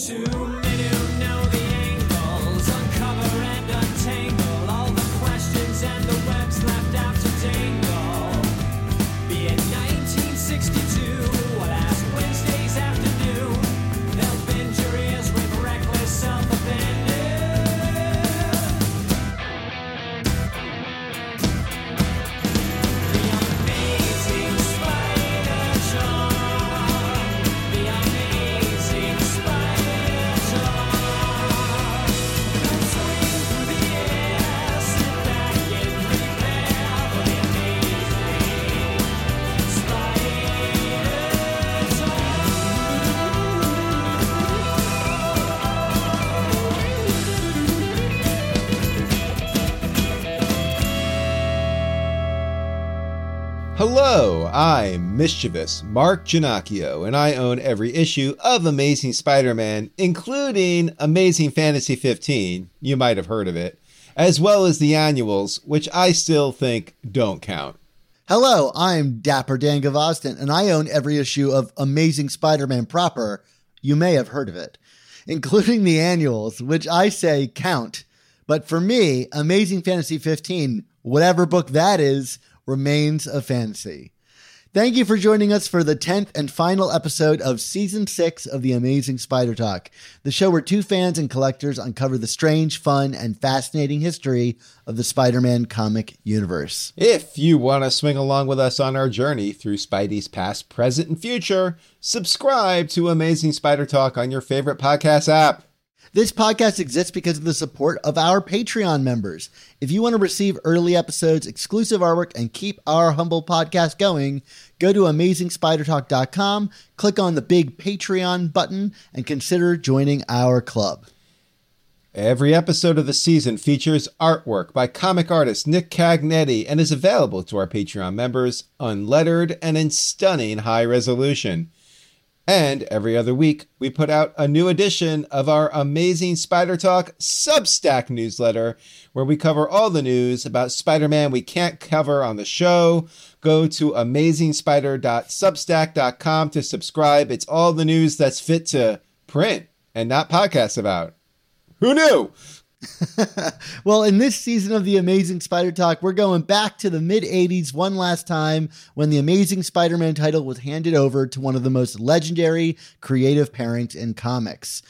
Too many I'm mischievous Mark Ginocchio, and I own every issue of Amazing Spider-Man, including Amazing Fantasy 15. You might have heard of it, as well as the annuals, which I still think don't count. Hello, I'm Dapper Dan Gvozden, and I own every issue of Amazing Spider Man proper. You may have heard of it, including the annuals, which I say count. But for me, Amazing Fantasy 15, whatever book that is, remains a fantasy. Thank you for joining us for the 10th and final episode of season 6 of the Amazing Spider Talk, the show where two fans and collectors uncover the strange, fun, and fascinating history of the Spider Man comic universe. If you want to swing along with us on our journey through Spidey's past, present, and future, subscribe to Amazing Spider Talk on your favorite podcast app. This podcast exists because of the support of our Patreon members. If you want to receive early episodes, exclusive artwork, and keep our humble podcast going, go to amazingspidertalk.com, click on the big Patreon button, and consider joining our club. Every episode of the season features artwork by comic artist Nick Cagnetti and is available to our Patreon members unlettered and in stunning high resolution. And every other week, we put out a new edition of our Amazing Spider Talk Substack newsletter, where we cover all the news about Spider Man we can't cover on the show. Go to amazingspider.substack.com to subscribe. It's all the news that's fit to print and not podcast about. Who knew? Well, in this season of the Amazing Spider Talk, we're going back to the mid 80s one last time when the Amazing Spider Man title was handed over to one of the most legendary creative parents in comics.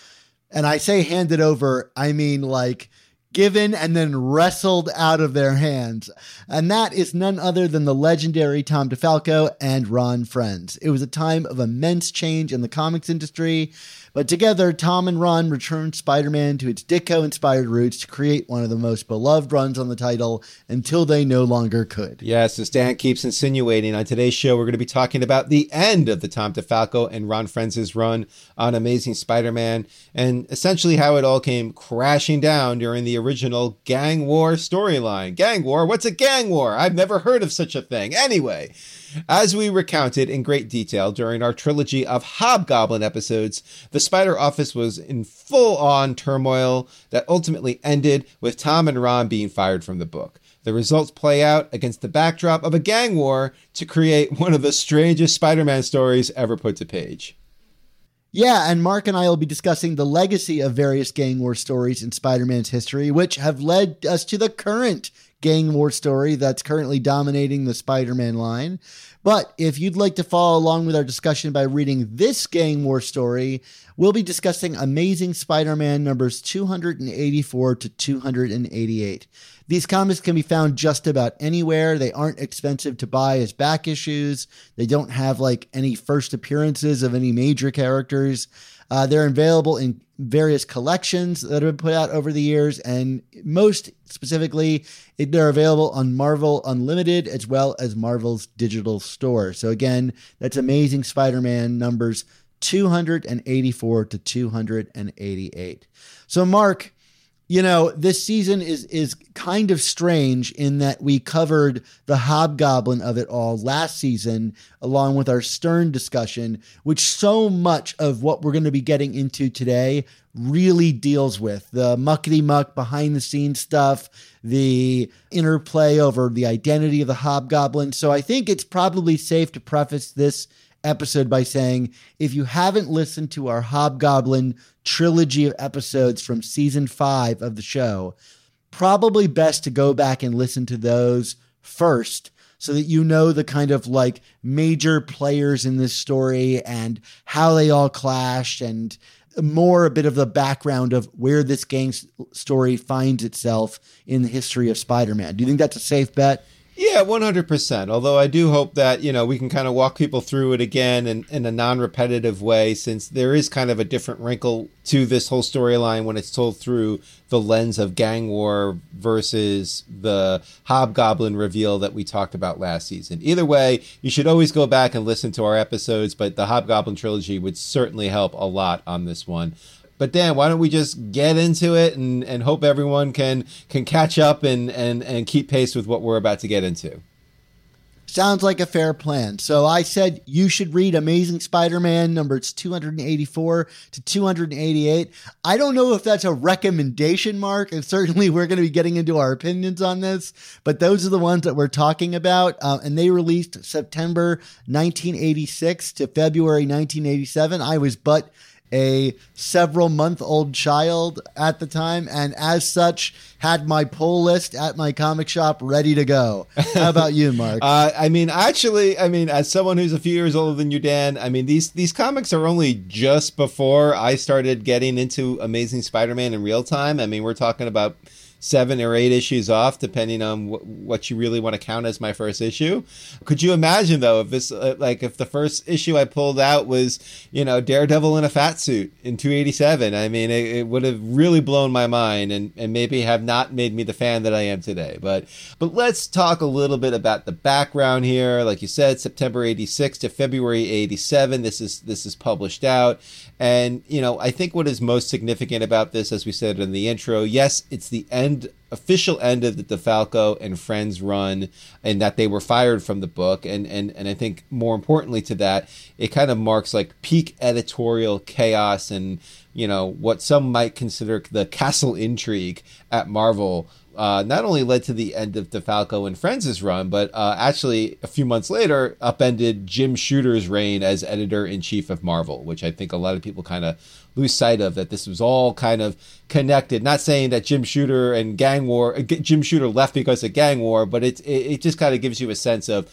And I say handed over, I mean like given and then wrestled out of their hands. And that is none other than the legendary Tom DeFalco and Ron Frenz. It was a time of immense change in the comics industry, but together, Tom and Ron returned Spider Man to its Ditko inspired roots to create one of the most beloved runs on the title until they no longer could. Yes, as Dan keeps insinuating, on today's show, we're going to be talking about the end of the Tom DeFalco and Ron Frenz' run on Amazing Spider Man and essentially how it all came crashing down during the original Gang War storyline. Gang War? What's a gang war? I've never heard of such a thing. Anyway, as we recounted in great detail during our trilogy of Hobgoblin episodes, the Spider Office was in full on turmoil that ultimately ended with Tom and Ron being fired from the book. The results play out against the backdrop of a gang war to create one of the strangest Spider Man stories ever put to page. Yeah, and Mark and I will be discussing the legacy of various gang war stories in Spider Man's history, which have led us to the current gang war story that's currently dominating the Spider Man line. But if you'd like to follow along with our discussion by reading this gang war story, we'll be discussing Amazing Spider Man numbers 284 to 288. These comics can be found just about anywhere. They aren't expensive to buy as back issues. They don't have like any first appearances of any major characters. Uh, they're available in various collections that have been put out over the years, and most specifically, they're available on Marvel Unlimited as well as Marvel's digital store. So, again, that's Amazing Spider Man numbers 284 to 288. So, Mark, you know this season is is kind of strange in that we covered the hobgoblin of it all last season along with our stern discussion which so much of what we're going to be getting into today really deals with the muckety muck behind the scenes stuff the interplay over the identity of the hobgoblin. So i think it's probably safe to preface this episode by saying if you haven't listened to our Hobgoblin trilogy of episodes from season five of the show, probably best to go back and listen to those first so that you know the kind of like major players in this story and how they all clashed and more a bit of the background of where this gang story finds itself in the history of Spider-Man. Do you think that's a safe bet? Yeah, 100%. Although I do hope that, you know, we can kind of walk people through it again in, in a non repetitive way, since there is kind of a different wrinkle to this whole storyline when it's told through the lens of gang war versus the hobgoblin reveal that we talked about last season. Either way, you should always go back and listen to our episodes, but the hobgoblin trilogy would certainly help a lot on this one. But Dan, why don't we just get into it and, and hope everyone can can catch up and, and, and keep pace with what we're about to get into. Sounds like a fair plan. So I said you should read Amazing Spider-Man numbers 284 to 288. I don't know if that's a recommendation, Mark, and certainly we're going to be getting into our opinions on this, but those are the ones that we're talking about. Uh, and they released September 1986 to February 1987. I was but a several month old child at the time, and as such, had my pull list at my comic shop ready to go. How about you, Mark? Uh, I mean, actually, I mean, as someone who's a few years older than you, Dan, I mean these these comics are only just before I started getting into Amazing Spider-Man in real time. I mean, we're talking about seven or eight issues off, depending on wh- what you really want to count as my first issue. Could you imagine though if this, uh, like, if the first issue I pulled out was, you know, Daredevil in a fat suit in 287? I mean, it, it would have really blown my mind and, and maybe have not made me the fan that I am today. But but let's talk a little bit about the background here. Like you said, September 86 to February 87. This is this is published out, and you know, I think what is most significant about this, as we said in the intro, yes, it's the end official end of the DeFalco and Frenz run, and that they were fired from the book. And and and I think more importantly to that, it kind of marks like peak editorial chaos and you know what some might consider the castle intrigue at Marvel. Uh, not only led to the end of DeFalco and Frenz' run, but uh, actually a few months later upended Jim Shooter's reign as editor in chief of Marvel, which I think a lot of people kind of lose sight of that this was all kind of connected. Not saying that Jim Shooter and gang war, uh, Jim Shooter left because of gang war, but it it, it just kind of gives you a sense of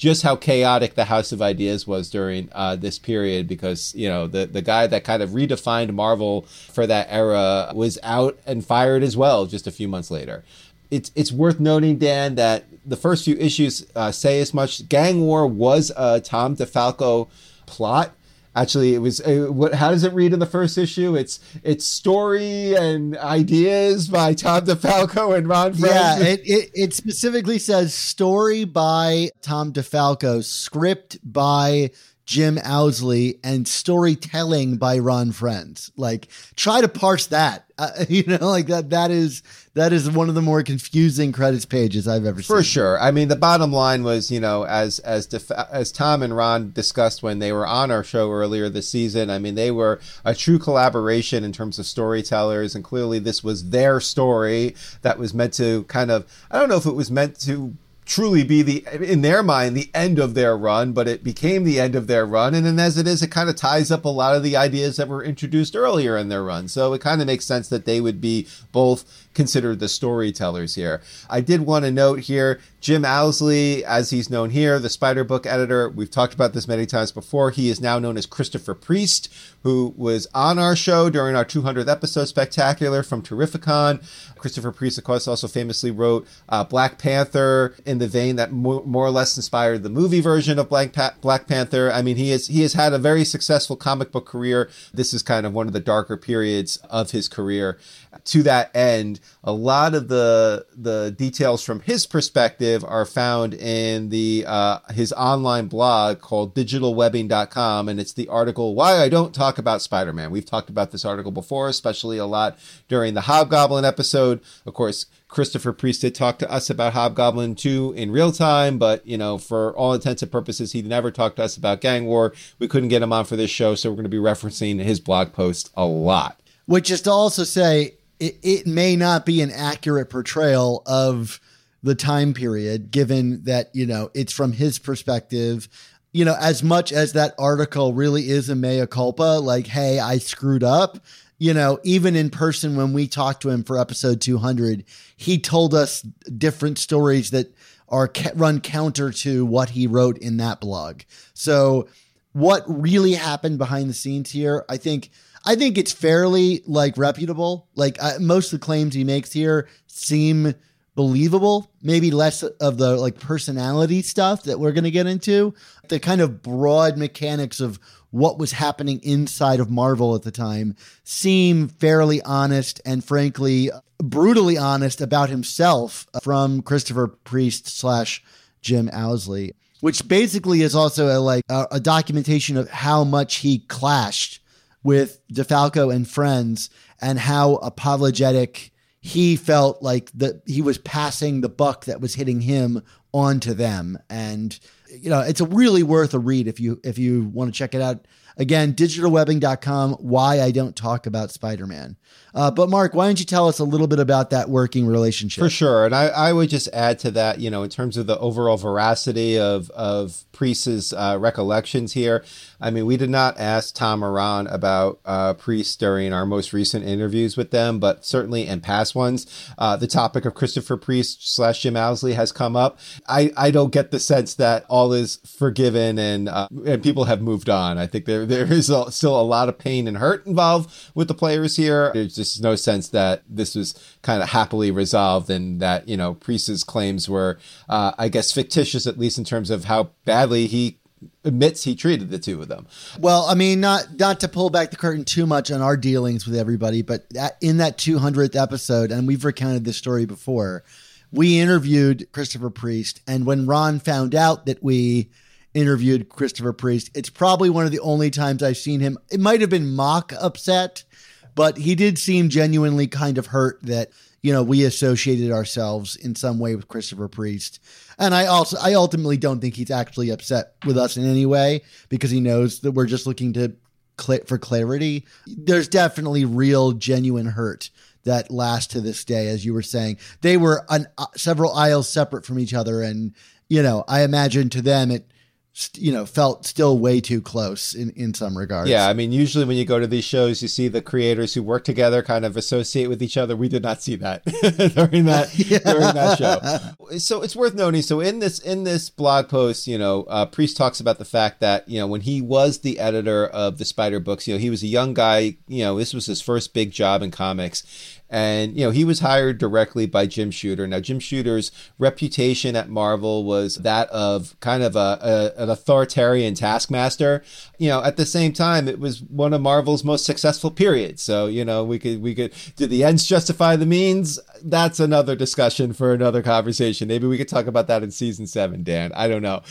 just how chaotic the House of Ideas was during uh, this period because you know the the guy that kind of redefined Marvel for that era was out and fired as well just a few months later. It's it's worth noting, Dan, that the first few issues uh, say as much. Gang War was a Tom DeFalco plot actually it was uh, what how does it read in the first issue? It's it's story and ideas by tom defalco and ron yeah it, it, it specifically says story by tom defalco script by Jim Owsley and storytelling by Ron Frenz. Like, try to parse that. Uh, you know, like that. That is that is one of the more confusing credits pages I've ever seen. For sure. I mean, the bottom line was, you know, as as def- as Tom and Ron discussed when they were on our show earlier this season. I mean, they were a true collaboration in terms of storytellers, and clearly this was their story that was meant to kind of. I don't know if it was meant to truly be the in their mind the end of their run but it became the end of their run. And then as it is it kind of ties up a lot of the ideas that were introduced earlier in their run. So it kind of makes sense that they would be both considered the storytellers here. I did want to note here jim owsley as he's known here the spider book editor we've talked about this many times before he is now known as christopher priest who was on our show during our 200th episode spectacular from terrificon christopher priest of course also famously wrote uh, black panther in the vein that mo- more or less inspired the movie version of Black, pa- Black Panther. I mean, he has he has had a very successful comic book career. This is kind of one of the darker periods of his career. To that end, a lot of the the details from his perspective are found in the uh, his online blog called digitalwebbing.com and it's the article why I don't talk about Spider-Man. We've talked about this article before, especially a lot during the Hobgoblin episode. Of course, Christopher Priest did talk to us about Hobgoblin 2 in real time, but you know, for all intents and purposes, he never talked to us about Gang War. We couldn't get him on for this show, so we're going to be referencing his blog post a lot. Which is to also say, it, it may not be an accurate portrayal of the time period, given that, you know, it's from his perspective. you know, as much as that article really is a mea culpa, like, hey, I screwed up, you know, even in person when we talked to him for episode 200, he told us different stories that are run counter to what he wrote in that blog. So, what really happened behind the scenes here, I think. I think it's fairly like reputable. Like uh, most of the claims he makes here seem believable. Maybe less of the like personality stuff that we're going to get into. The kind of broad mechanics of what was happening inside of Marvel at the time seem fairly honest and frankly brutally honest about himself from Christopher Priest slash Jim Owsley, which basically is also a, like a, a documentation of how much he clashed with DeFalco and Frenz and how apologetic he felt like that he was passing the buck that was hitting him onto them. And you know it's a really worth a read if you if you want to check it out. Again digitalwebbing.com why i don't talk about spider-man uh, but mark why don't you tell us a little bit about that working relationship For sure. And I, I would just add to that, you know, in terms of the overall veracity of, of Priest's uh, recollections here. I mean, we did not ask Tom Moran about uh, Priest during our most recent interviews with them, but certainly in past ones, uh, the topic of Christopher Priest slash Jim Owsley has come up. I, I don't get the sense that all is forgiven and uh, and people have moved on. I think there there is a, still a lot of pain and hurt involved with the players here. Just no sense that this was kind of happily resolved and that you know Priest's claims were, uh, I guess, fictitious at least in terms of how badly he admits he treated the two of them. Well, I mean, not not to pull back the curtain too much on our dealings with everybody, but that, in that 200th episode, and we've recounted this story before, we interviewed Christopher Priest, and when Ron found out that we interviewed Christopher Priest, it's probably one of the only times I've seen him. It might have been mock upset, but he did seem genuinely kind of hurt that you know we associated ourselves in some way with Christopher Priest. And I also I ultimately don't think he's actually upset with us in any way because he knows that we're just looking to cl- for clarity. There's definitely real genuine hurt that lasts to this day as you were saying. They were an, uh, several aisles separate from each other and you know, I imagine to them it you know felt still way too close in in some regards. Yeah, I mean, usually when you go to these shows, you see the creators who work together kind of associate with each other. We did not see that during that during that show. So it's worth noting. So in this in this blog post, you know, uh, Priest talks about the fact that you know when he was the editor of the Spider books, you know, he was a young guy. You know, this was his first big job in comics. And you know he was hired directly by Jim Shooter. Now Jim Shooter's reputation at Marvel was that of kind of a, a an authoritarian taskmaster. You know, at the same time, it was one of Marvel's most successful periods. So you know, we could we could do the ends justify the means? That's another discussion for another conversation. Maybe we could talk about that in season seven, Dan. I don't know.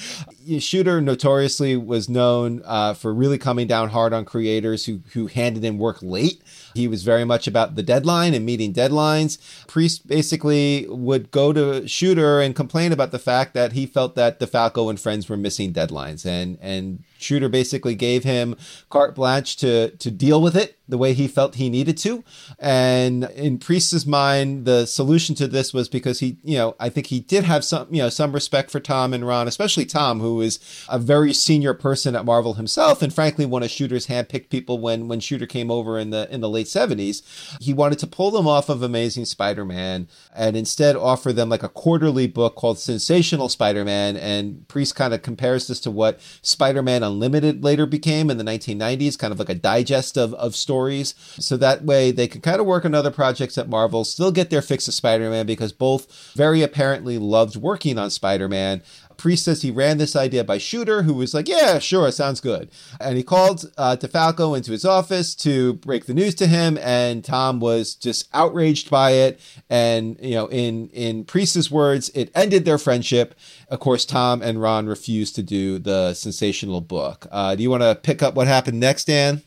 Shooter notoriously was known uh, for really coming down hard on creators who who handed in work late. He was very much about the deadline and meeting deadlines. Priest basically would go to Shooter and complain about the fact that he felt that DeFalco and Frenz were missing deadlines, and and Shooter basically gave him carte blanche to to deal with it the way he felt he needed to. And in Priest's mind, the solution to this was because he, you know, I think he did have some, you know, some respect for Tom and Ron, especially Tom, who is a very senior person at Marvel himself, and frankly, one of Shooter's handpicked people when when Shooter came over in the in the late seventies. He wanted to pull them off of Amazing Spider-Man and instead offer them like a quarterly book called Sensational Spider-Man. And Priest kind of compares this to what Spider-Man Unlimited later became in the 1990s, kind of like a digest of of stories. So that way they could kind of work on other projects at Marvel, still get their fix of Spider-Man because both very apparently loved working on Spider-Man. Priest says he ran this idea by Shooter, who was like, "Yeah, sure, sounds good." And he called uh, DeFalco into his office to break the news to him, and Tom was just outraged by it. And you know, in in Priest's words, it ended their friendship. Of course, Tom and Ron refused to do the sensational book. Uh, do you want to pick up what happened next, Dan?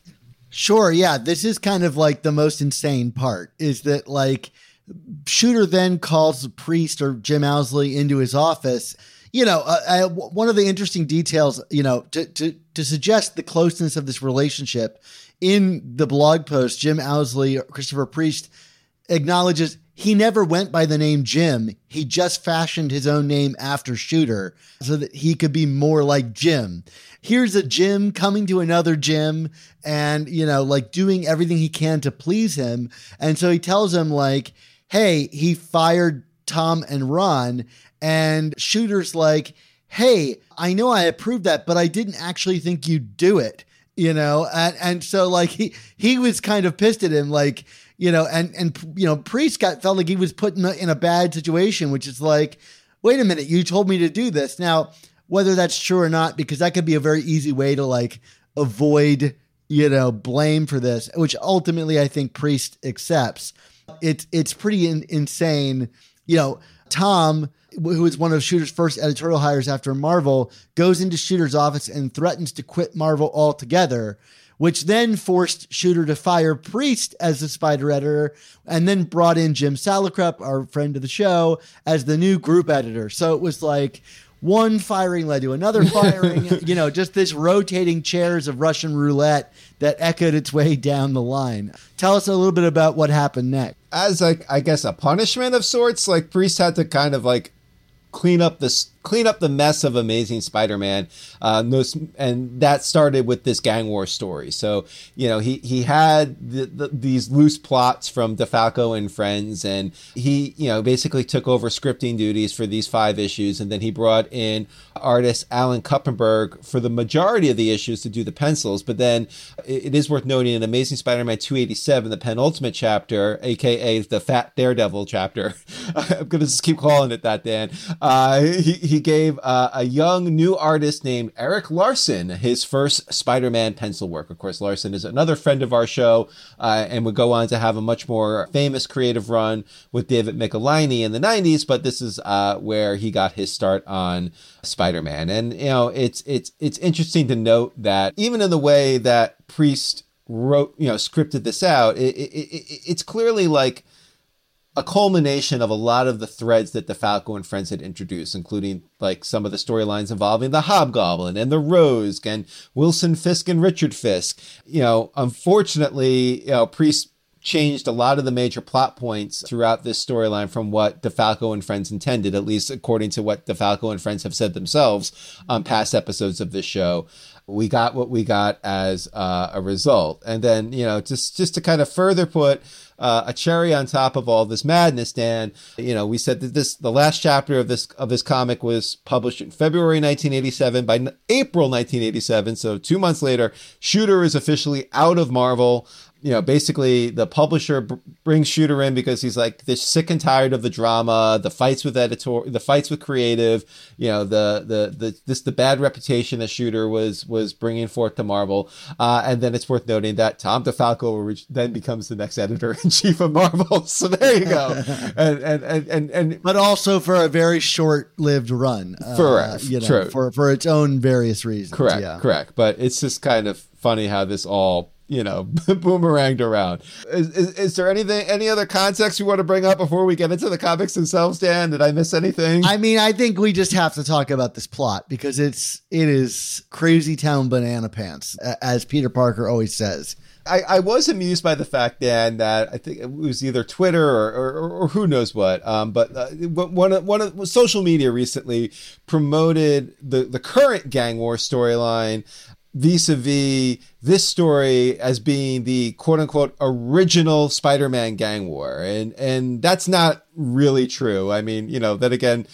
Sure, yeah. This is kind of like the most insane part is that like Shooter then calls the priest or Jim Owsley into his office. You know, uh, one of the interesting details, you know, to, to to suggest the closeness of this relationship in the blog post, Jim Owsley, Christopher Priest acknowledges he never went by the name Jim. He just fashioned his own name after Shooter so that he could be more like Jim. Here's a Jim coming to another Jim and, you know, like doing everything he can to please him. And so he tells him, like, hey, he fired Tom and Ron. And Shooter's like, hey, I know I approved that, but I didn't actually think you'd do it. You know, and and so like he he was kind of pissed at him, like you know, and and you know, Priest got felt like he was put in a, in a bad situation, which is like, wait a minute, you told me to do this. Now, whether that's true or not, because that could be a very easy way to like avoid you know blame for this, which ultimately I think Priest accepts. It's it's pretty in, insane. You know, Tom who is one of Shooter's first editorial hires after Marvel, goes into Shooter's office and threatens to quit Marvel altogether, which then forced Shooter to fire Priest as the Spider editor and then brought in Jim Salicrup, our friend of the show, as the new group editor. So it was like one firing led to another firing, you know, just this rotating chairs of Russian roulette that echoed its way down the line. Tell us a little bit about what happened next. As like I guess a punishment of sorts, like Priest had to kind of like clean up this clean up the mess of Amazing Spider-Man. Uh, and that started with this gang war story. So you know he he had the, the, these loose plots from DeFalco and Frenz, and he you know basically took over scripting duties for these five issues, and then he brought in artist Alan Kupperberg for the majority of the issues to do the pencils. But then it, it is worth noting in Amazing Spider-Man 287, the penultimate chapter, aka the Fat Daredevil chapter. I'm gonna just keep calling it that, Dan. Uh, he gave uh, a young new artist named Erik Larsen his first Spider-Man pencil work. Of course, Larson is another friend of our show, uh, and would go on to have a much more famous creative run with David Michelinie in the '90s. But this is uh, where he got his start on Spider-Man, and you know, it's it's it's interesting to note that even in the way that Priest wrote, you know, scripted this out, it, it, it, it's clearly like a culmination of a lot of the threads that DeFalco and Frenz had introduced, including like some of the storylines involving the Hobgoblin and the Rose and Wilson Fisk and Richard Fisk. You know, unfortunately, you know, Priest changed a lot of the major plot points throughout this storyline from what DeFalco and Frenz intended, at least according to what DeFalco and Frenz have said themselves on past episodes of this show. We got what we got as uh, a result, and then you know, just just to kind of further put uh, a cherry on top of all this madness, Dan. You know, we said that this the last chapter of this of this comic was published in February 1987. By April 1987, so two months later, Shooter is officially out of Marvel you know, basically the publisher b- brings Shooter in because he's like this sick and tired of the drama, the fights with editor, the fights with creative, you know, the the the this the bad reputation that Shooter was was bringing forth to Marvel. Uh, and then it's worth noting that Tom DeFalco re- then becomes the next editor in chief of Marvel. So there you go. and, and and and and But also for a very short-lived run, uh, Correct. you know, True. for for its own various reasons. correct, yeah. correct. But it's just kind of funny how this all you know boomeranged around. Is, is, is there anything any other context you want to bring up before we get into the comics themselves, Dan? Did I miss anything? I mean, I think we just have to talk about this plot because it's it is crazy town banana pants, as Peter Parker always says. I, I was amused by the fact, Dan, that I think it was either Twitter or, or, or who knows what, um, but uh, one of, one of social media recently promoted the, the current gang war storyline vis-a-vis this story as being the quote unquote original Spider-Man gang war. And, and that's not really true. I mean, you know, then again,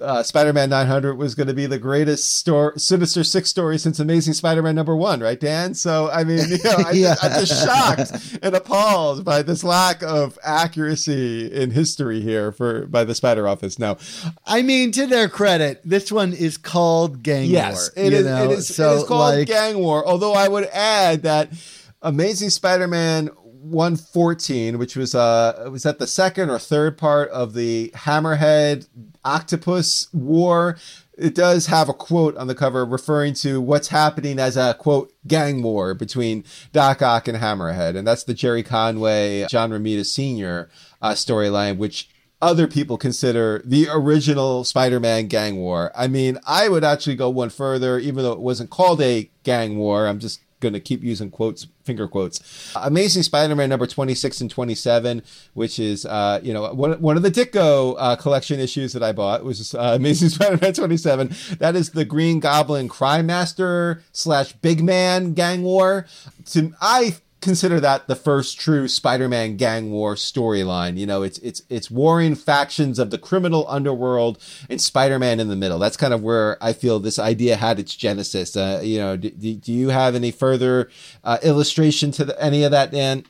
uh, Spider-Man 900 was going to be the greatest store, Sinister Six story since Amazing Spider-Man number one, right, Dan? So, I mean, you know, I, Yeah. I'm just shocked and appalled by this lack of accuracy in history here for by the Spider Office. Now, I mean, to their credit, this one is called Gang yes, War. it is. know? It is, So, it is called like, Gang War. Although I would add that Amazing Spider-Man 114, which was uh was that the second or third part of the Hammerhead Octopus War. It does have a quote on the cover referring to what's happening as a quote gang war between Doc Ock and Hammerhead, and that's the Gerry Conway, John Romita Sr. Uh, storyline, which other people consider the original Spider-Man gang war. I mean, I would actually go one further, even though it wasn't called a gang war. I'm just going to keep using quotes finger quotes. Amazing Spider-Man number 26 and 27, which is, uh, you know, one, one of the Ditko uh, collection issues that I bought was uh, Amazing Spider-Man 27. That is the Green Goblin Crime Master slash Big Man gang war. To, I consider that the first true Spider-Man gang war storyline. You know, it's it's it's warring factions of the criminal underworld and Spider-Man in the middle. That's kind of where I feel this idea had its genesis. Uh, you know, do, do you have any further uh, illustration to the, any of that, Dan?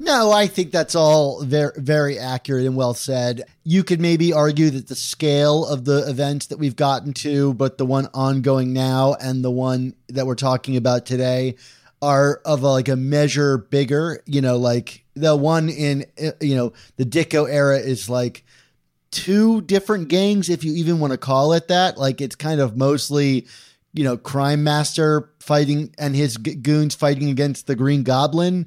No, I think that's all very, very accurate and well said. You could maybe argue that the scale of the events that we've gotten to, but the one ongoing now and the one that we're talking about today are of a, like a measure bigger. You know, like the one in uh, you know the Ditko era is like two different gangs, if you even want to call it that. Like it's kind of mostly you know Crime Master fighting and his goons fighting against the Green Goblin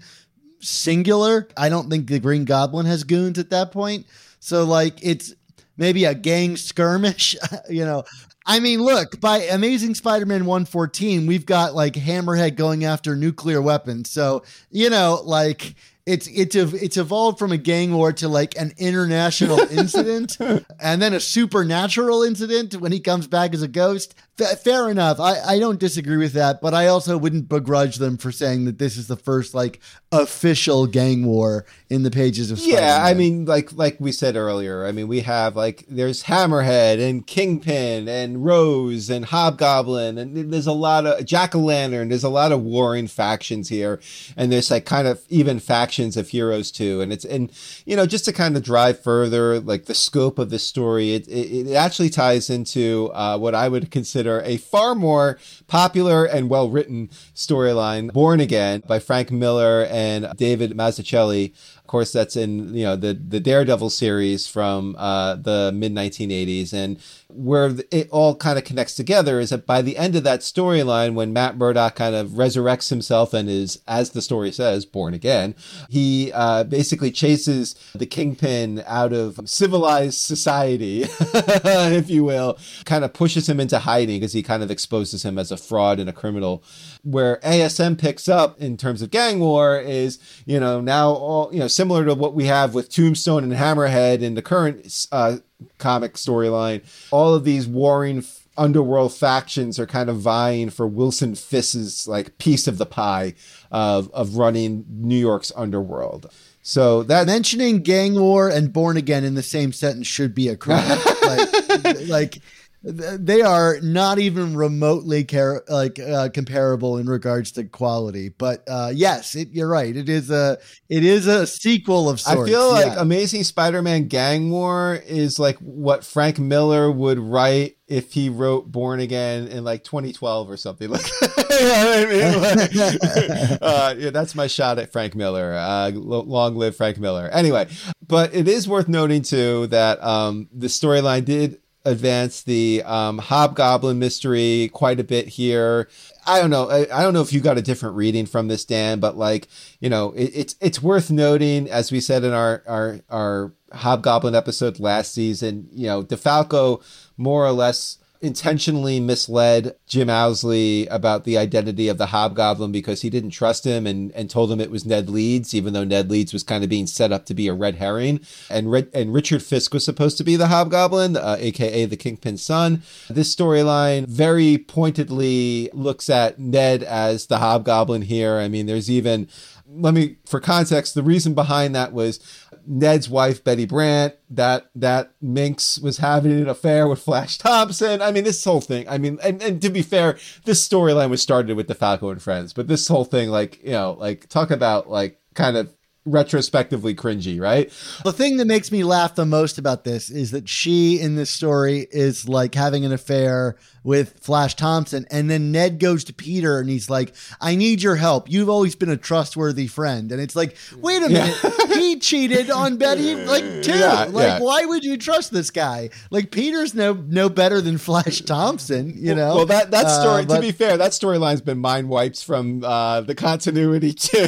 singular. I don't think the Green Goblin has goons at that point. So like it's maybe a gang skirmish, you know. I mean, look, by Amazing Spider-Man 114, we've got like Hammerhead going after nuclear weapons. So, you know, like it's it's it's evolved from a gang war to like an international incident and then a supernatural incident when he comes back as a ghost. Fair enough. I, I don't disagree with that, but I also wouldn't begrudge them for saying that this is the first like official gang war in the pages of Spider-Man. Yeah, I mean, like like we said earlier, I mean, we have like there's Hammerhead and Kingpin and Rose and Hobgoblin, and there's a lot of Jack o' Lantern. There's a lot of warring factions here, and there's like kind of even factions of heroes too. And it's and you know just to kind of drive further like the scope of the story, it it, it actually ties into uh, what I would consider a far more popular and well written storyline, Born Again by Frank Miller and David Mazzucchelli. Course, that's in you know the the Daredevil series from uh, the mid 1980s, and where it all kind of connects together is that by the end of that storyline, when Matt Murdock kind of resurrects himself and is, as the story says, born again, he uh, basically chases the Kingpin out of civilized society, if you will, kind of pushes him into hiding because he kind of exposes him as a fraud and a criminal. Where ASM picks up in terms of gang war is, you know, now all, you know, similar to what we have with Tombstone and Hammerhead in the current uh, comic storyline. All of these warring f- underworld factions are kind of vying for Wilson Fisk's like piece of the pie of of running New York's underworld. So that mentioning gang war and born again in the same sentence should be a crime. like, like they are not even remotely car- like uh, comparable in regards to quality. But uh, yes, it, you're right. It is a it is a sequel of sorts. I feel like. Amazing Spider-Man Gang War is like what Frank Miller would write if he wrote Born Again in like 2012 or something like. you know I mean? Like, uh, yeah, that's my shot at Frank Miller. Uh, lo- long live Frank Miller. Anyway, but it is worth noting too that um, the storyline did advance the um, Hobgoblin mystery quite a bit here. I don't know. I, I, don't know if you got a different reading from this, Dan, but like, you know, it, it's it's worth noting, as we said in our our our Hobgoblin episode last season, you know, DeFalco more or less intentionally misled Jim Owsley about the identity of the Hobgoblin because he didn't trust him and, and told him it was Ned Leeds, even though Ned Leeds was kind of being set up to be a red herring. And Red, and Richard Fisk was supposed to be the Hobgoblin, uh, aka the Kingpin's son. This storyline very pointedly looks at Ned as the Hobgoblin here. I mean, there's even let me for context the reason behind that was Ned's wife Betty Brant that that Minx was having an affair with Flash Thompson. I mean, this whole thing. I mean, and, and to be fair, this storyline was started with DeFalco and Frenz, but this whole thing, like you know, like talk about like kind of retrospectively cringy, right? The thing that makes me laugh the most about this is that she in this story is like having an affair with Flash Thompson, and then Ned goes to Peter and he's like, "I need your help. You've always been a trustworthy friend." And it's like, wait a minute, he cheated on Betty like too. Yeah, like, yeah. why would you trust this guy? Like Peter's no no better than Flash Thompson, you know. Well, that that Uh, story. but- to be fair, that storyline's been mind wiped from uh, the continuity too.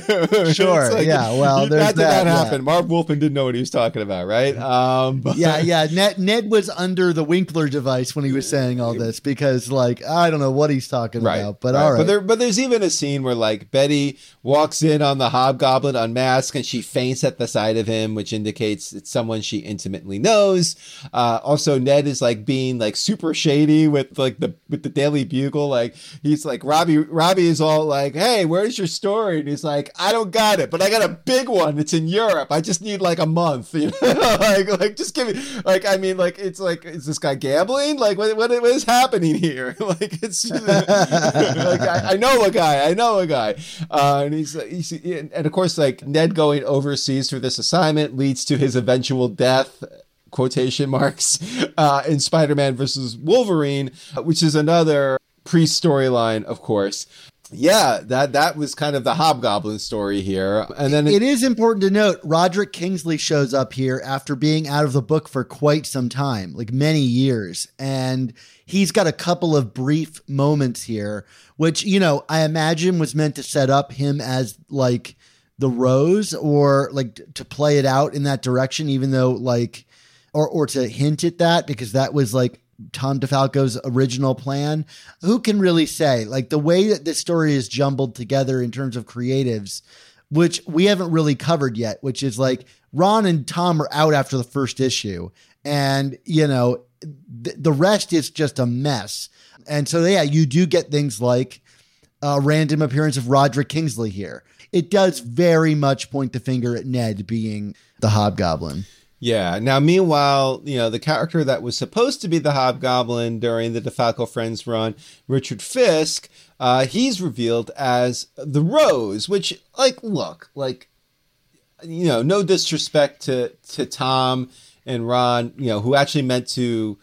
Sure. Like, yeah. Well, There's that did that, not yeah. happen. Marv Wolfman didn't know what he was talking about, right? Um, but- yeah, yeah. Ned, Ned was under the Winkler device when he was saying all this because, like, I don't know what he's talking Right, about, but right. all right. But there, but there's even a scene where like Betty walks in on the hobgoblin unmasked and she faints at the sight of him, which indicates it's someone she intimately knows. Uh, also, Ned is like being like super shady with like the with the Daily Bugle. Like he's like Robbie. Robbie is all like, "Hey, where's your story?" And he's like, "I don't got it, but I got a big one. It's in Europe. I just need like a month. You know, like like just give me like I mean like it's like is this guy gambling? Like what what, what is happening here? like it's like I, I know a guy. I know a guy. Uh, and he's, he's and of course like Ned going overseas for this assignment leads to his eventual death quotation marks uh, in Spider-Man versus Wolverine, which is another pre-storyline, of course. Yeah, that that was kind of the Hobgoblin story here, and then it is important to note Roderick Kingsley shows up here after being out of the book for quite some time, like many years. And he's got a couple of brief moments here, which, you know, I imagine was meant to set up him as like the rose or like to play it out in that direction, even though like, or, or to hint at that because that was like Tom DeFalco's original plan. Who can really say? Like the way that this story is jumbled together in terms of creatives, which we haven't really covered yet, which is like Ron and Tom are out after the first issue. And, you know, th- the rest is just a mess. And so, yeah, you do get things like a random appearance of Roderick Kingsley here. It does very much point the finger at Ned being the hobgoblin. Yeah. Now, meanwhile, you know, the character that was supposed to be the Hobgoblin during the DeFalco Frenz run, Richard Fisk, uh, he's revealed as the Rose, which, like, look, like, you know, no disrespect to to Tom and Ron, you know, who actually meant to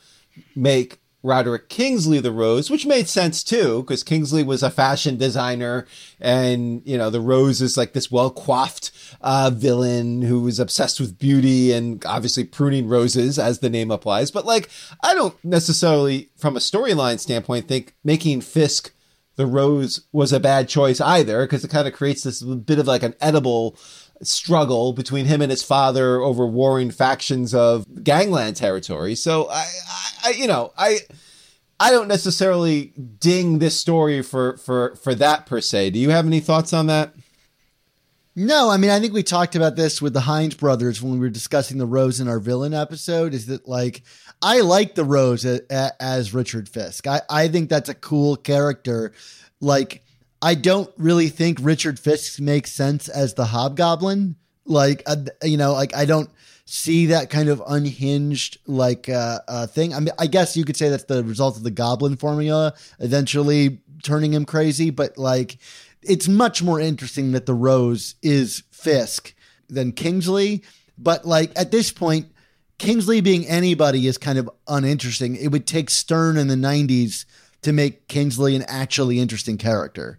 make Roderick Kingsley the Rose, which made sense too, because Kingsley was a fashion designer, and you know the Rose is like this well coiffed uh, villain who is obsessed with beauty and obviously pruning roses, as the name applies. But like, I don't necessarily, from a storyline standpoint, think making Fisk the Rose was a bad choice either, because it kind of creates this bit of like an Oedipal struggle between him and his father over warring factions of gangland territory. So I, I, you know, I, I don't necessarily ding this story for for for that per se. Do you have any thoughts on that? No, I mean, I think we talked about this with the Hines brothers when we were discussing the Rose in our villain episode. Is that like, I like the Rose a, a, as Richard Fisk. I, I think that's a cool character. Like, I don't really think Richard Fisk makes sense as the Hobgoblin. Like, uh, you know, like I don't see that kind of unhinged like uh, uh, thing. I mean, I guess you could say that's the result of the Goblin formula eventually turning him crazy, but like it's much more interesting that the Rose is Fisk than Kingsley. But like at this point, Kingsley being anybody is kind of uninteresting. It would take Stern in the '90s to make Kingsley an actually interesting character.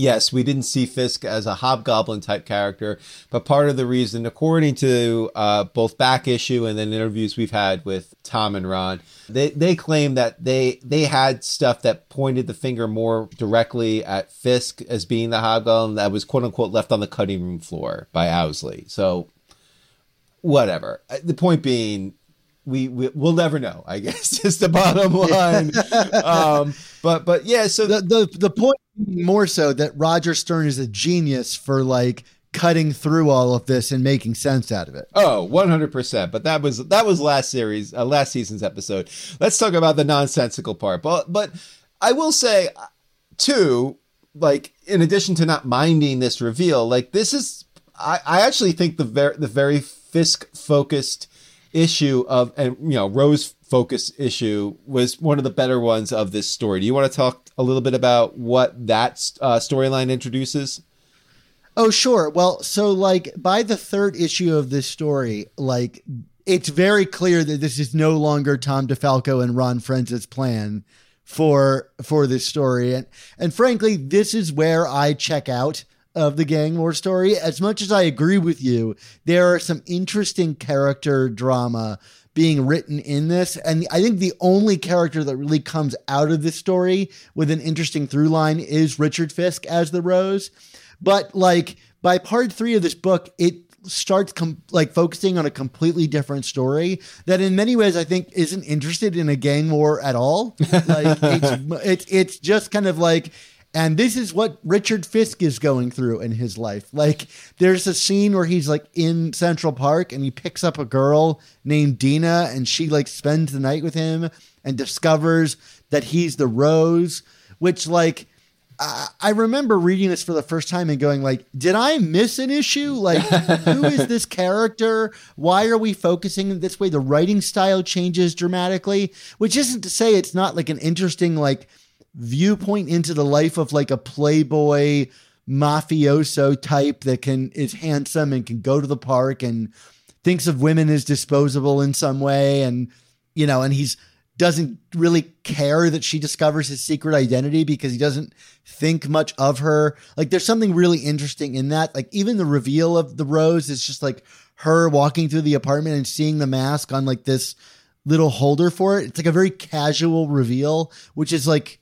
Yes, we didn't see Fisk as a hobgoblin type character, but part of the reason, according to uh, both back issue and then interviews we've had with Tom and Ron, they they claim that they they had stuff that pointed the finger more directly at Fisk as being the hobgoblin that was quote unquote left on the cutting room floor by Owsley. So whatever. Uh, The point being, we, we will never know. I guess is the bottom line. um, but but yeah, so The the the point more so that Roger Stern is a genius for like cutting through all of this and making sense out of it. Oh, 100%. But that was that was last series, uh, last season's episode. Let's talk about the nonsensical part. But but I will say too, like in addition to not minding this reveal, like this is I, I actually think the very the very Fisk focused issue of and you know Rose focused issue was one of the better ones of this story. Do you want to talk a little bit about what that uh, storyline introduces? Oh, sure. Well, so like by the third issue of this story, like it's very clear that this is no longer Tom DeFalco and Ron Frenz' plan for for this story. And and frankly, this is where I check out of the gang war story. As much as I agree with you, there are some interesting character drama being written in this. And I think the only character that really comes out of this story with an interesting through line is Richard Fisk as the Rose. But like by part three of this book, it starts com- like focusing on a completely different story that in many ways I think isn't interested in a gang war at all. Like it's, it's it's just kind of like and this is what Richard Fisk is going through in his life. Like there's a scene where he's like in Central Park and he picks up a girl named Dina and she like spends the night with him and discovers that he's the Rose, which like I I remember reading this for the first time and going like, did I miss an issue? Like, who is this character? Why are we focusing this way? The writing style changes dramatically, which isn't to say it's not like an interesting like viewpoint into the life of like a playboy mafioso type that can is handsome and can go to the park and thinks of women as disposable in some way and you know and he's doesn't really care that she discovers his secret identity because he doesn't think much of her. Like there's something really interesting in that. Like even the reveal of the rose is just like her walking through the apartment and seeing the mask on like this little holder for it. It's like a very casual reveal, which is like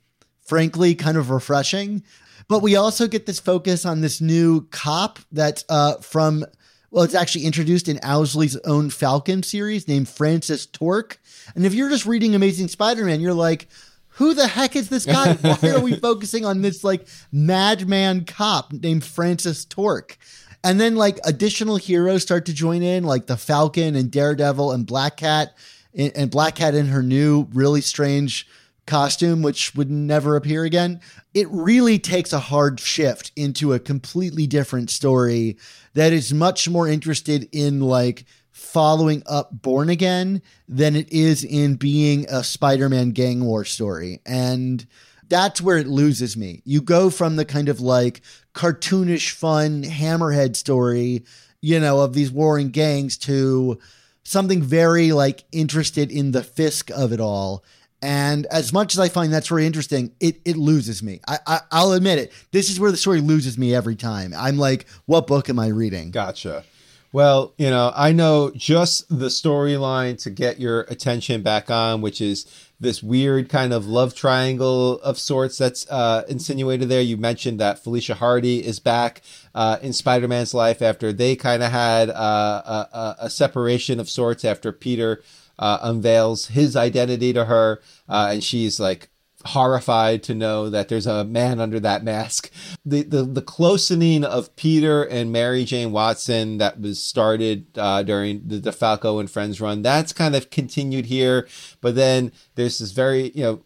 frankly kind of refreshing. But we also get this focus on this new cop that's uh, from well, it's actually introduced in Owsley's own Falcon series named Francis Torque. And if you're just reading Amazing Spider-Man, you're like, who the heck is this guy? Why are we focusing on this like madman cop named Francis Torque? And then like additional heroes start to join in, like the Falcon and Daredevil and Black Cat, and and Black Cat in her new really strange costume, which would never appear again. It really takes a hard shift into a completely different story that is much more interested in like following up Born Again than it is in being a Spider Man gang war story. And that's where it loses me. You go from the kind of like cartoonish, fun hammerhead story, you know, of these warring gangs to something very like interested in the Fisk of it all. And as much as I find that's very interesting, it it loses me. I, I I'll admit it. This is where the story loses me every time. I'm like, what book am I reading? Gotcha. Well, you know, I know just the storyline to get your attention back on, which is this weird kind of love triangle of sorts that's uh, insinuated there. You mentioned that Felicia Hardy is back uh, in Spider Man's life after they kind of had uh, a, a separation of sorts after Peter uh, unveils his identity to her, uh, and she's like horrified to know that there's a man under that mask. The the, the closening of Peter and Mary Jane Watson that was started uh, during the DeFalco and Frenz run, that's kind of continued here. But then there's this very, you know,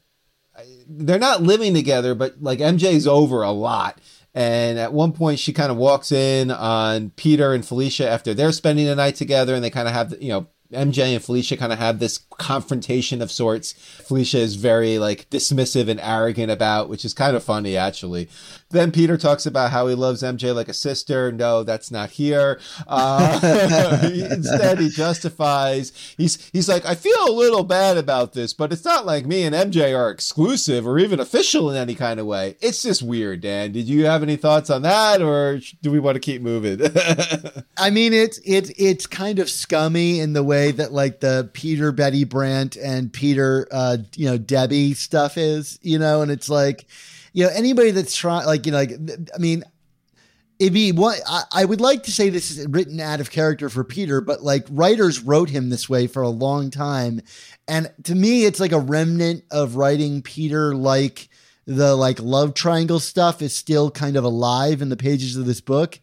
they're not living together, but like MJ's over a lot. And at one point, she kind of walks in on Peter and Felicia after they're spending the night together, and they kind of have, you know, MJ and Felicia kind of have this confrontation of sorts. Felicia is very like dismissive and arrogant about, which is kind of funny actually. Then Peter talks about how he loves MJ like a sister. No, that's not here. Uh, instead, he justifies. He's he's like, I feel a little bad about this, but it's not like me and MJ are exclusive or even official in any kind of way. It's just weird, Dan. Did you have any thoughts on that, or do we want to keep moving? I mean, it's it's it's kind of scummy in the way that like the Peter Betty Brant and Peter, uh, you know, Debbie stuff is, you know, and it's like, you know, anybody that's trying, like, you know, like, I mean, it'd be what I, I would like to say this is written out of character for Peter, but like writers wrote him this way for a long time. And to me, it's like a remnant of writing Peter like the like love triangle stuff is still kind of alive in the pages of this book.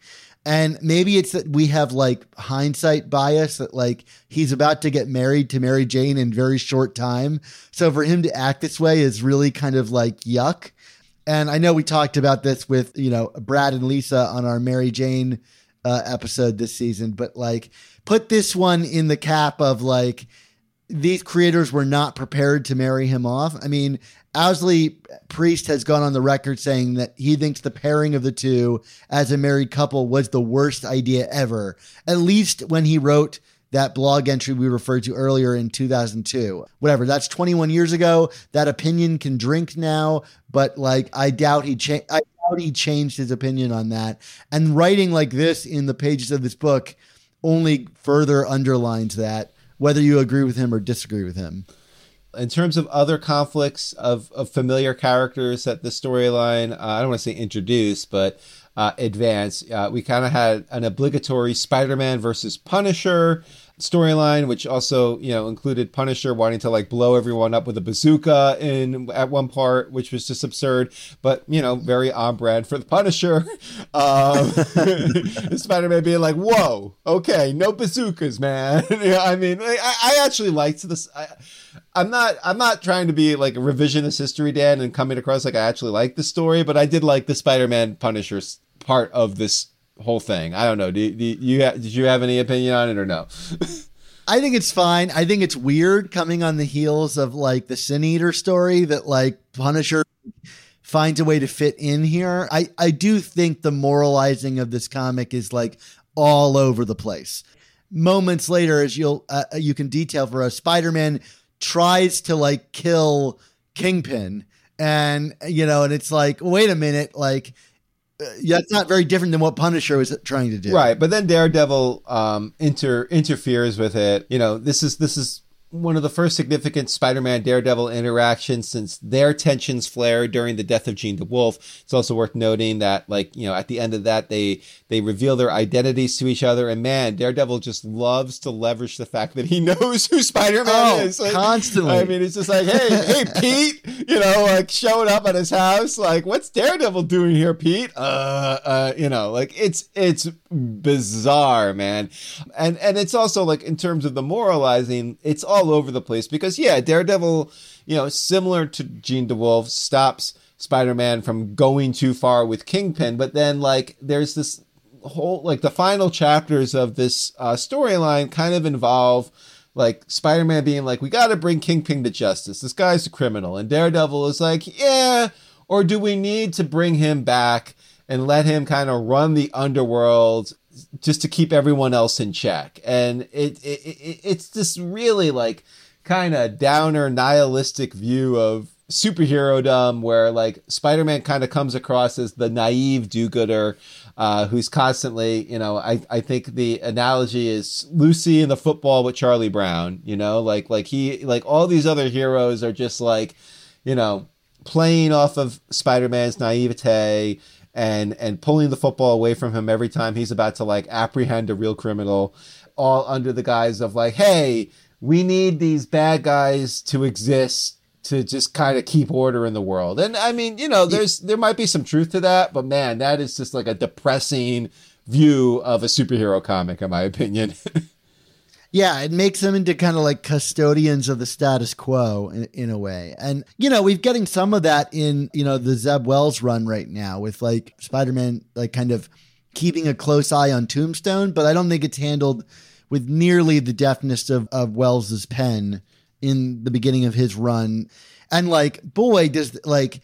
And maybe it's that we have like hindsight bias that like he's about to get married to Mary Jane in very short time. So for him to act this way is really kind of like yuck. And I know we talked about this with, you know, Brad and Lisa on our Mary Jane uh, episode this season, but like put this one in the cap of like these creators were not prepared to marry him off. I mean, Owsley Priest has gone on the record saying that he thinks the pairing of the two as a married couple was the worst idea ever, at least when he wrote that blog entry we referred to earlier in 2002. Whatever, that's 21 years ago. That opinion can drink now, but like I doubt he cha- I doubt he changed his opinion on that. And writing like this in the pages of this book only further underlines that whether you agree with him or disagree with him. In terms of other conflicts of, of familiar characters that the storyline, uh, I don't want to say introduce, but uh, advance. Uh, we kind of had an obligatory Spider-Man versus Punisher storyline, which also you know included Punisher wanting to like blow everyone up with a bazooka in at one part, which was just absurd, but you know very on brand for the Punisher. Um, Spider-Man being like, "Whoa, okay, no bazookas, man." I mean, I, I actually liked this. I, I'm not. I'm not trying to be like a revisionist history, Dan, and coming across like I actually like the story, but I did like the Spider-Man Punisher part of this whole thing. I don't know. Do, do you ha- did you have any opinion on it or no? I think it's fine. I think it's weird coming on the heels of like the Sin Eater story that like Punisher finds a way to fit in here. I, I do think the moralizing of this comic is like all over the place. Moments later, as you'll uh, you can detail for us, Spider Man tries to like kill Kingpin, and you know, and it's like, wait a minute, like uh, yeah, it's not very different than what Punisher was trying to do. Right, but then Daredevil um, inter interferes with it. You know, this is this is one of the first significant Spider-Man Daredevil interactions since their tensions flared during the death of Jean DeWolff. It's also worth noting that, like you know, at the end of that, they they reveal their identities to each other, and man, Daredevil just loves to leverage the fact that he knows who Spider-Man Oh, is Like, constantly. I mean, it's just like, hey, hey, Pete, you know, like showing up at his house, like, what's Daredevil doing here, Pete? Uh, uh, you know, like it's it's bizarre, man, and and it's also like in terms of the moralizing, it's all over the place because yeah, Daredevil, you know, similar to Jean DeWolff, stops Spider-Man from going too far with Kingpin, but then like there's this whole like the final chapters of this uh, storyline kind of involve like Spider-Man being like, we got to bring Kingpin to justice. This guy's a criminal, and Daredevil is like, yeah, or do we need to bring him back and let him kind of run the underworld just to keep everyone else in check? And it, it, it it's this really like kind of downer nihilistic view of superhero where like Spider-Man kind of comes across as the naive do-gooder uh, who's constantly, you know, I, I think the analogy is Lucy in the football with Charlie Brown, you know, like like he like all these other heroes are just like, you know, playing off of Spider-Man's naivete and and pulling the football away from him every time he's about to like apprehend a real criminal, all under the guise of like, hey, we need these bad guys to exist to just kind of keep order in the world. And I mean, you know, there's there might be some truth to that, but man, that is just like a depressing view of a superhero comic, in my opinion. Yeah, it makes them into kind of like custodians of the status quo in, in a way. And, you know, we're getting some of that in, you know, the Zeb Wells run right now with like Spider Man, like kind of keeping a close eye on Tombstone, but I don't think it's handled with nearly the deftness of, of Wells's pen in the beginning of his run. And like, boy, does like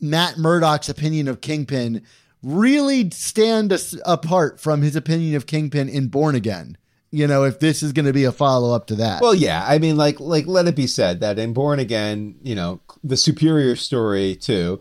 Matt Murdock's opinion of Kingpin really stand apart from his opinion of Kingpin in Born Again you know, if this is going to be a follow up to that. Well, yeah, I mean, like, like let it be said that in Born Again, you know, the superior story too.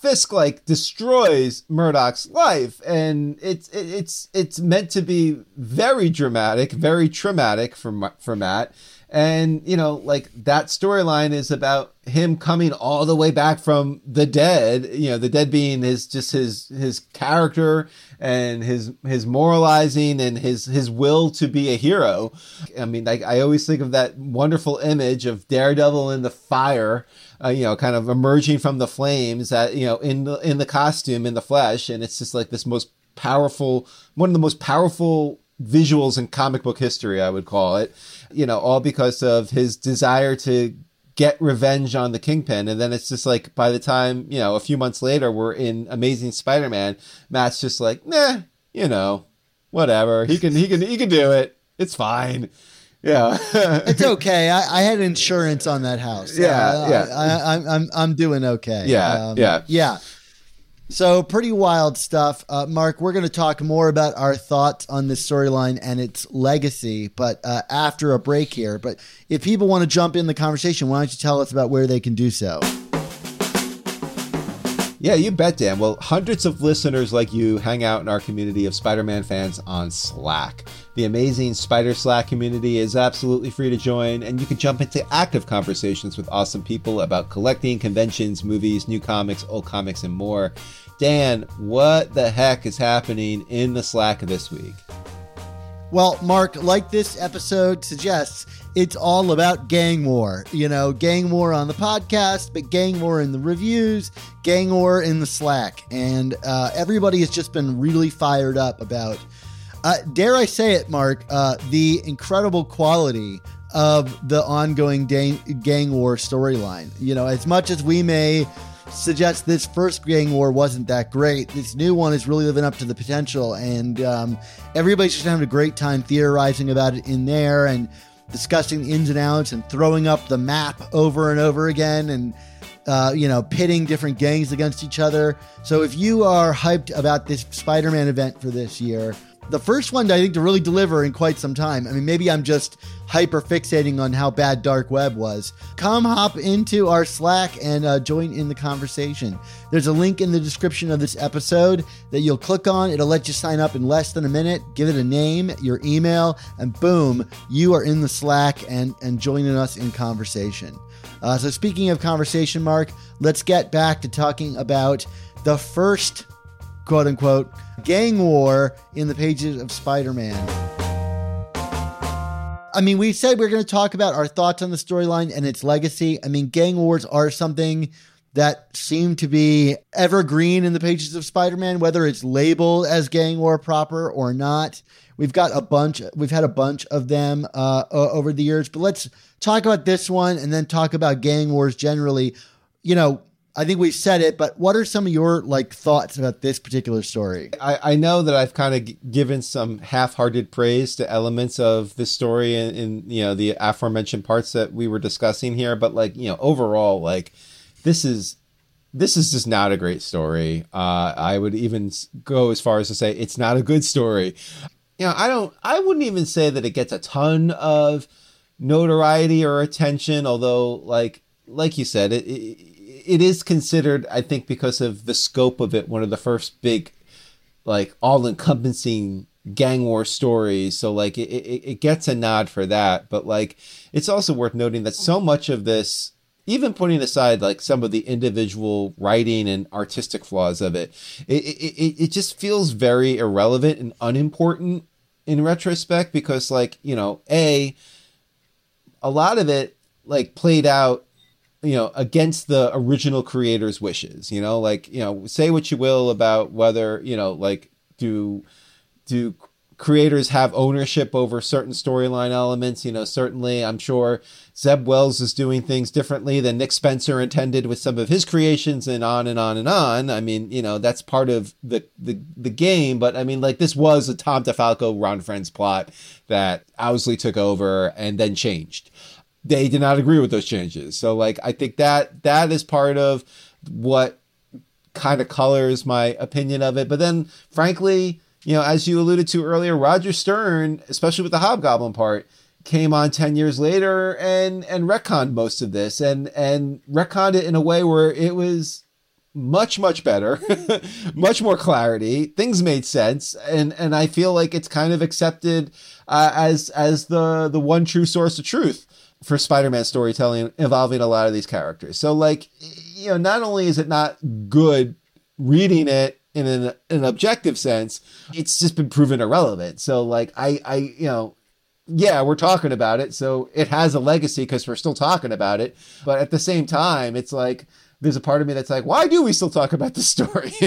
Fisk like destroys Murdock's life, and it's it's it's meant to be very dramatic, very traumatic for for Matt, and you know, like that storyline is about him coming all the way back from the dead. You know, the dead being his just his his character and his his moralizing and his his will to be a hero. I mean, like I always think of that wonderful image of Daredevil in the fire, uh, you know, kind of emerging from the flames that you know in the in the costume in the flesh, and it's just like this most powerful, one of the most powerful visuals in comic book history, I would call it. You know, all because of his desire to get revenge on the kingpin and then it's just like by the time you know a few months later we're in amazing spider-man matt's just like nah you know whatever he can he can he can do it it's fine yeah it's okay. I, I had insurance on that house. Yeah, Uh, yeah. I, I, I'm I'm I'm doing okay. Um, Yeah, yeah. So pretty wild stuff, uh, Mark. We're going to talk more about our thoughts on this storyline and its legacy, but uh, after a break here. But if people want to jump in the conversation, why don't you tell us about where they can do so? Yeah, you bet, Dan. Well, hundreds of listeners like you hang out in our community of Spider Man fans on Slack. The amazing Spider Slack community is absolutely free to join, and you can jump into active conversations with awesome people about collecting, conventions, movies, new comics, old comics, and more. Dan, what the heck is happening in the Slack this week? Well, Mark, like this episode suggests, it's all about gang war. You know, gang war on the podcast, but gang war in the reviews, gang war in the Slack. And uh, everybody has just been really fired up about, uh, dare I say it, Mark, uh, the incredible quality of the ongoing gang, gang war storyline. You know, as much as we may suggest this first gang war wasn't that great. This new one is really living up to the potential, and um, everybody's just having a great time theorizing about it in there and discussing the ins and outs and throwing up the map over and over again and. Uh, you know, pitting different gangs against each other. So, if you are hyped about this Spider Man event for this year, the first one I think to really deliver in quite some time. I mean, maybe I'm just hyper fixating on how bad Dark Web was. Come hop into our Slack and uh, join in the conversation. There's a link in the description of this episode that you'll click on. It'll let you sign up in less than a minute. Give it a name, your email, and boom, you are in the Slack and and joining us in conversation. Uh, so, speaking of conversation, Mark, let's get back to talking about the first quote unquote gang war in the pages of Spider Man. I mean, we said we are going to talk about our thoughts on the storyline and its legacy. I mean, gang wars are something that seem to be evergreen in the pages of Spider Man, whether it's labeled as gang war proper or not. We've got a bunch, we've had a bunch of them uh, over the years, but let's talk about this one and then talk about gang wars generally. You know, I think we've said it, but what are some of your like thoughts about this particular story? I, I know that I've kind of g- given some half-hearted praise to elements of the story in, in you know the aforementioned parts that we were discussing here, but like you know overall, like this is this is just not a great story. Uh, I would even go as far as to say it's not a good story. You know, I don't. I wouldn't even say that it gets a ton of notoriety or attention, although like like you said, it, it it is considered, I think, because of the scope of it, one of the first big, like, all encompassing gang war stories. So, like, it, it, it gets a nod for that. But, like, it's also worth noting that so much of this, even putting aside, like, some of the individual writing and artistic flaws of it, it, it, it, it just feels very irrelevant and unimportant in retrospect because, like, you know, A, a lot of it, like, played out you know against the original creator's wishes you know like you know say what you will about whether you know like do do creators have ownership over certain storyline elements? You know certainly i'm sure zeb wells is doing things differently than nick spencer intended with some of his creations and on and on and on. I mean you know that's part of the the, the game but i mean like this was a tom defalco ron frenz plot that owsley took over and then changed they did not agree with those changes. So like I think that that is part of what kind of colors my opinion of it. But then frankly, you know, as you alluded to earlier, Roger Stern, especially with the Hobgoblin part, came on 10 years later and and retconned most of this and and retconned it in a way where it was much much better much more clarity things made sense and and i feel like it's kind of accepted uh, as as the the one true source of truth for Spider-Man storytelling involving a lot of these characters. So like you know, not only is it not good reading it in an, an objective sense, it's just been proven irrelevant. So like I I you know, yeah, we're talking about it, so it has a legacy because we're still talking about it. But at the same time, it's like there's a part of me that's like, why do we still talk about this story?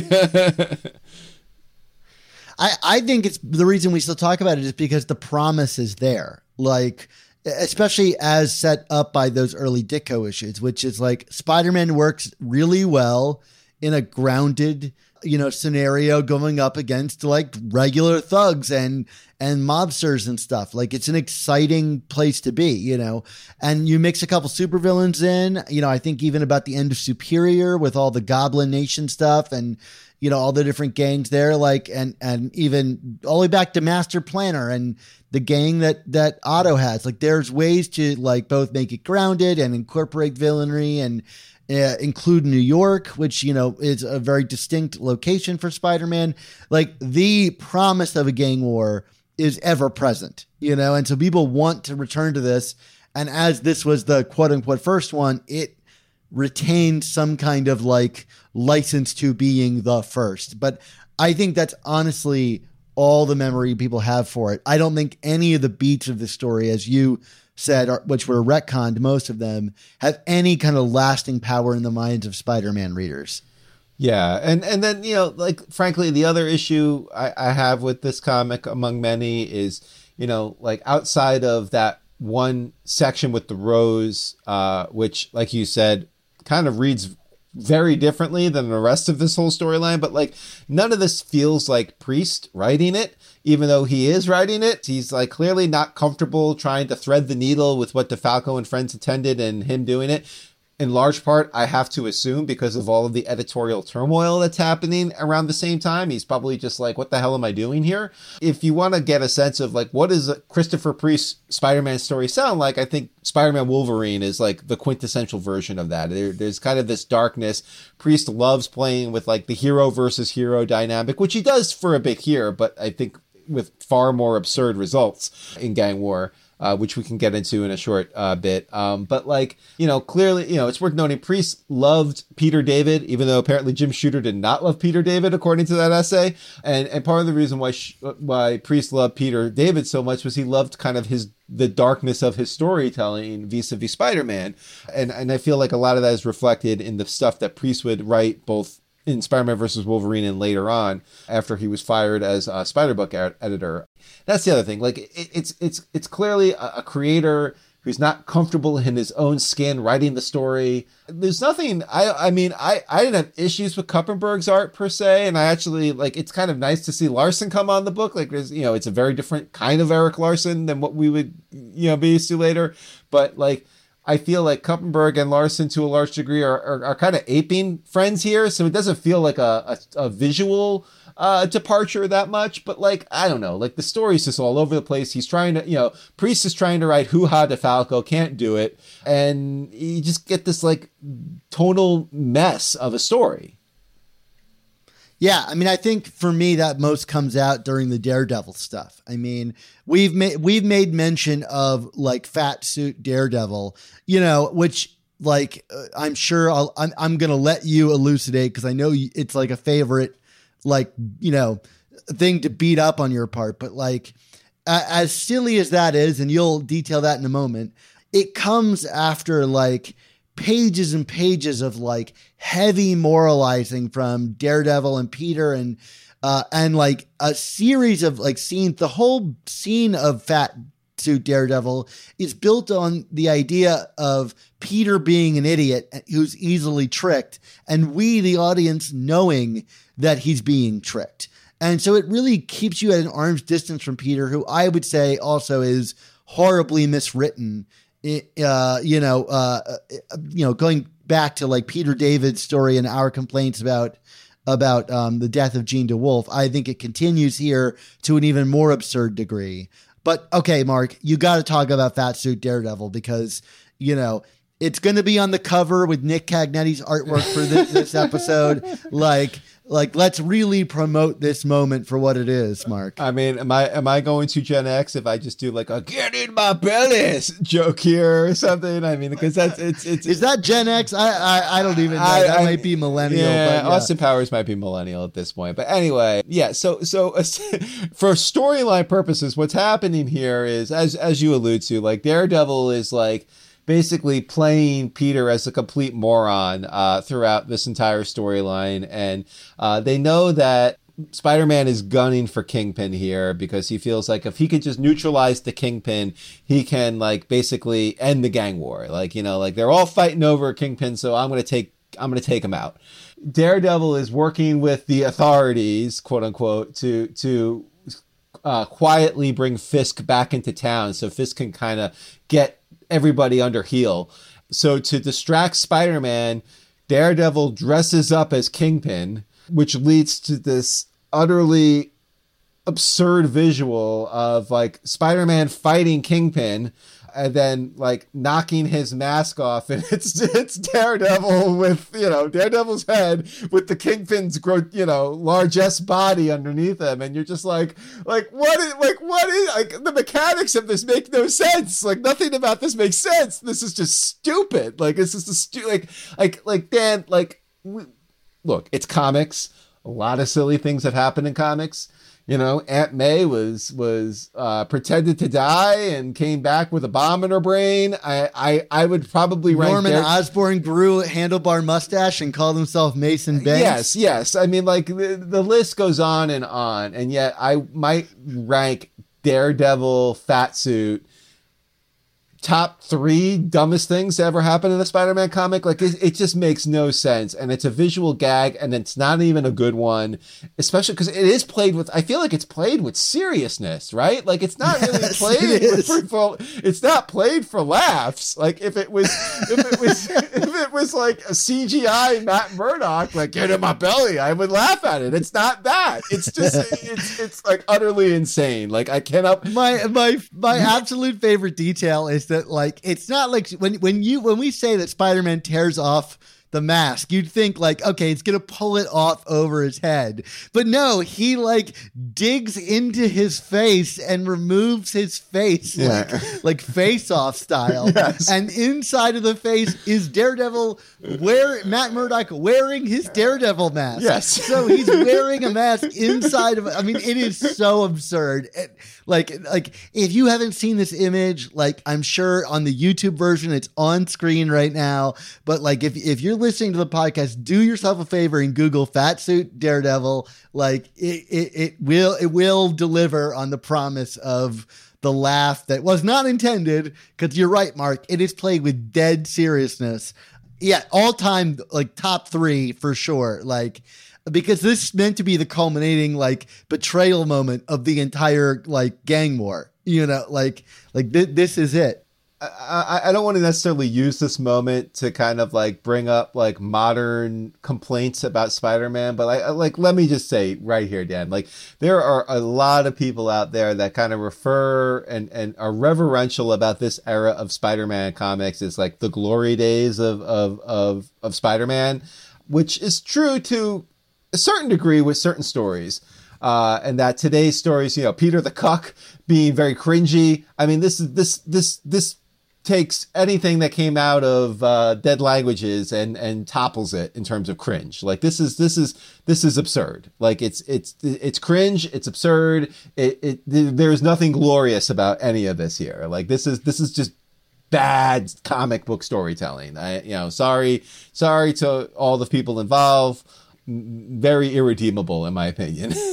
I, I think it's the reason we still talk about it is because the promise is there. Like, especially as set up by those early Ditko issues, which is like Spider Man works really well in a grounded, you know, scenario going up against like regular thugs and and mobsters and stuff. Like it's an exciting place to be, you know. And you mix a couple supervillains in, you know, I think even about the end of Superior with all the Goblin Nation stuff and you know all the different gangs there like and and even all the way back to master planner and the gang that that otto has like there's ways to like both make it grounded and incorporate villainy and uh, include New York, which you know is a very distinct location for Spider-Man. Like the promise of a gang war is ever present, you know, and so people want to return to this. And as this was the quote unquote first one, it retained some kind of like license to being the first. But I think that's honestly all the memory people have for it. I don't think any of the beats of the story, as you said, are, which were retconned, most of them have any kind of lasting power in the minds of Spider-Man readers. Yeah, and and then you know, like frankly, the other issue I, I have with this comic, among many, is you know, like outside of that one section with the rose, uh, which, like you said, kind of reads very differently than the rest of this whole storyline. But like, none of this feels like Priest writing it, even though he is writing it. He's like clearly not comfortable trying to thread the needle with what DeFalco and Frenz intended, and him doing it in large part, I have to assume because of all of the editorial turmoil that's happening around the same time, he's probably just like, what the hell am I doing here? If you want to get a sense of like, what does Christopher Priest's Spider-Man story sound like? I think Spider-Man Wolverine is like the quintessential version of that. There, there's kind of this darkness. Priest loves playing with like the hero versus hero dynamic, which he does for a bit here, but I think with far more absurd results in Gang War uh, which we can get into in a short uh, bit. Um, but like, you know, clearly, you know, it's worth noting Priest loved Peter David, even though apparently Jim Shooter did not love Peter David, according to that essay. And and part of the reason why sh- why Priest loved Peter David so much was he loved kind of his the darkness of his storytelling vis-a-vis Spider-Man. And and I feel like a lot of that is reflected in the stuff that Priest would write both in Spider-Man versus Wolverine and later on after he was fired as a Spider-Book ed- editor. That's the other thing. Like it, it's it's it's clearly a, a, creator who's not comfortable in his own skin writing the story. There's nothing. I I mean I I didn't have issues with Kupperberg's art per se, and I actually like. It's kind of nice to see Larsen come on the book. Like there's you know it's a very different kind of Erik Larsen than what we would you know be used to later. But like I feel like Kupperberg and Larsen to a large degree are, are, are kind of aping Frenz here. So it doesn't feel like a, a, a visual uh, departure that much. But like, I don't know, like the story's just all over the place. He's trying to, you know, Priest is trying to write Hoo Ha DeFalco, can't do it. And you just get this like tonal mess of a story. Yeah, I mean, I think for me that most comes out during the Daredevil stuff. I mean, we've made we've made mention of like fat suit Daredevil, you know, which like uh, I'm sure I'll I'm I'm gonna let you elucidate because I know it's like a favorite, like you know, thing to beat up on your part. But like, as silly as that is, and you'll detail that in a moment, it comes after like pages and pages of like heavy moralizing from Daredevil and Peter and uh, and like a series of like scenes. The whole scene of Fat Suit Daredevil is built on the idea of Peter being an idiot who's easily tricked, and we, the audience, knowing that he's being tricked. And so it really keeps you at an arm's distance from Peter, who I would say also is horribly miswritten uh, you know, uh, uh, you know, going back to like Peter David's story and our complaints about about um, the death of Jean DeWolff, I think it continues here to an even more absurd degree. But okay, Mark, you got to talk about Fat Suit Daredevil because you know it's going to be on the cover with Nick Cagnetti's artwork for this, this episode. Like, like let's really promote this moment for what it is, Mark. I mean, am I am I going to Gen X if I just do like a "get in my bellies" joke here or something? I mean, because that's it's it's is that Gen X? I I, I don't even know. I, that I, might be millennial. Yeah, but yeah, Austin Powers might be millennial at this point. But anyway, yeah. So so for storyline purposes, what's happening here is as as you allude to, like Daredevil is like basically playing Peter as a complete moron uh, throughout this entire storyline. And uh, they know that Spider Man is gunning for Kingpin here because he feels like if he could just neutralize the Kingpin, he can, like, basically end the gang war. Like, you know, like they're all fighting over Kingpin, so I'm going to take. I'm going to take him out. Daredevil is working with the authorities, quote unquote, to to uh, quietly bring Fisk back into town, so Fisk can kind of get everybody under heel. So to distract Spider-Man, Daredevil dresses up as Kingpin, which leads to this utterly absurd visual of like Spider-Man fighting Kingpin and then like knocking his mask off, and it's it's Daredevil with you know Daredevil's head with the Kingpin's gro- you know largesse body underneath him, and you're just like like what is like what is like the mechanics of this make no sense. Like nothing about this makes sense. This is just stupid. Like it's just a stu- like like like Dan like. We, look, it's comics. A lot of silly things have happened in comics. You know, Aunt May was was uh, pretended to die and came back with a bomb in her brain. I I, I would probably rank Norman Osborn grew a handlebar mustache and called himself Mason Banks. Yes, yes. I mean, like the, the list goes on and on, and yet I might rank Daredevil fat suit top three dumbest things to ever happen in a Spider-Man comic. Like it, it just makes no sense, and it's a visual gag, and it's not even a good one, especially because it is played with. I feel like it's played with seriousness, right? Like it's not really Yes, played. it for, for- it's not played for laughs. Like if it was, if it was, if it was like a CGI Matt Murdock, like get in my belly, I would laugh at it. It's not that. It's just it's it's like utterly insane. Like I cannot. my my my absolute favorite detail is that like it's not like when when you when we say that Spider-Man tears off the mask, you'd think like, okay, it's gonna pull it off over his head. But no, he like digs into his face and removes his face Yeah. like like face off style. Yes. And inside of the face is Daredevil wear Matt Murdock wearing his Daredevil mask. Yes. So he's wearing a mask inside of I mean, it is so absurd. It- like like if you haven't seen this image, like I'm sure on the YouTube version it's on screen right now. But like if if you're listening to the podcast, do yourself a favor and Google fat suit Daredevil. Like it it, it will it will deliver on the promise of the laugh that was not intended. Because you're right, Mark. It is played with dead seriousness. Yeah, all time like top three for sure. Like because this is meant to be the culminating like betrayal moment of the entire like gang war. You know, like like th- this is it. I, I don't want to necessarily use this moment to kind of like bring up like modern complaints about Spider-Man, but I, I like let me just say right here, Dan, like there are a lot of people out there that kind of refer and and are reverential about this era of Spider-Man comics It's like the glory days of of of of Spider-Man, which is true to a certain degree with certain stories. Uh, and that today's stories, you know, Peter the Cuck being very cringy. I mean, this is this this this takes anything that came out of uh, Dead Languages and and topples it in terms of cringe. Like this is this is this is absurd. Like it's it's it's cringe. It's absurd. It, it there's nothing glorious about any of this here. Like this is this is just bad comic book storytelling. I you know sorry sorry to all the people involved. Very irredeemable in my opinion.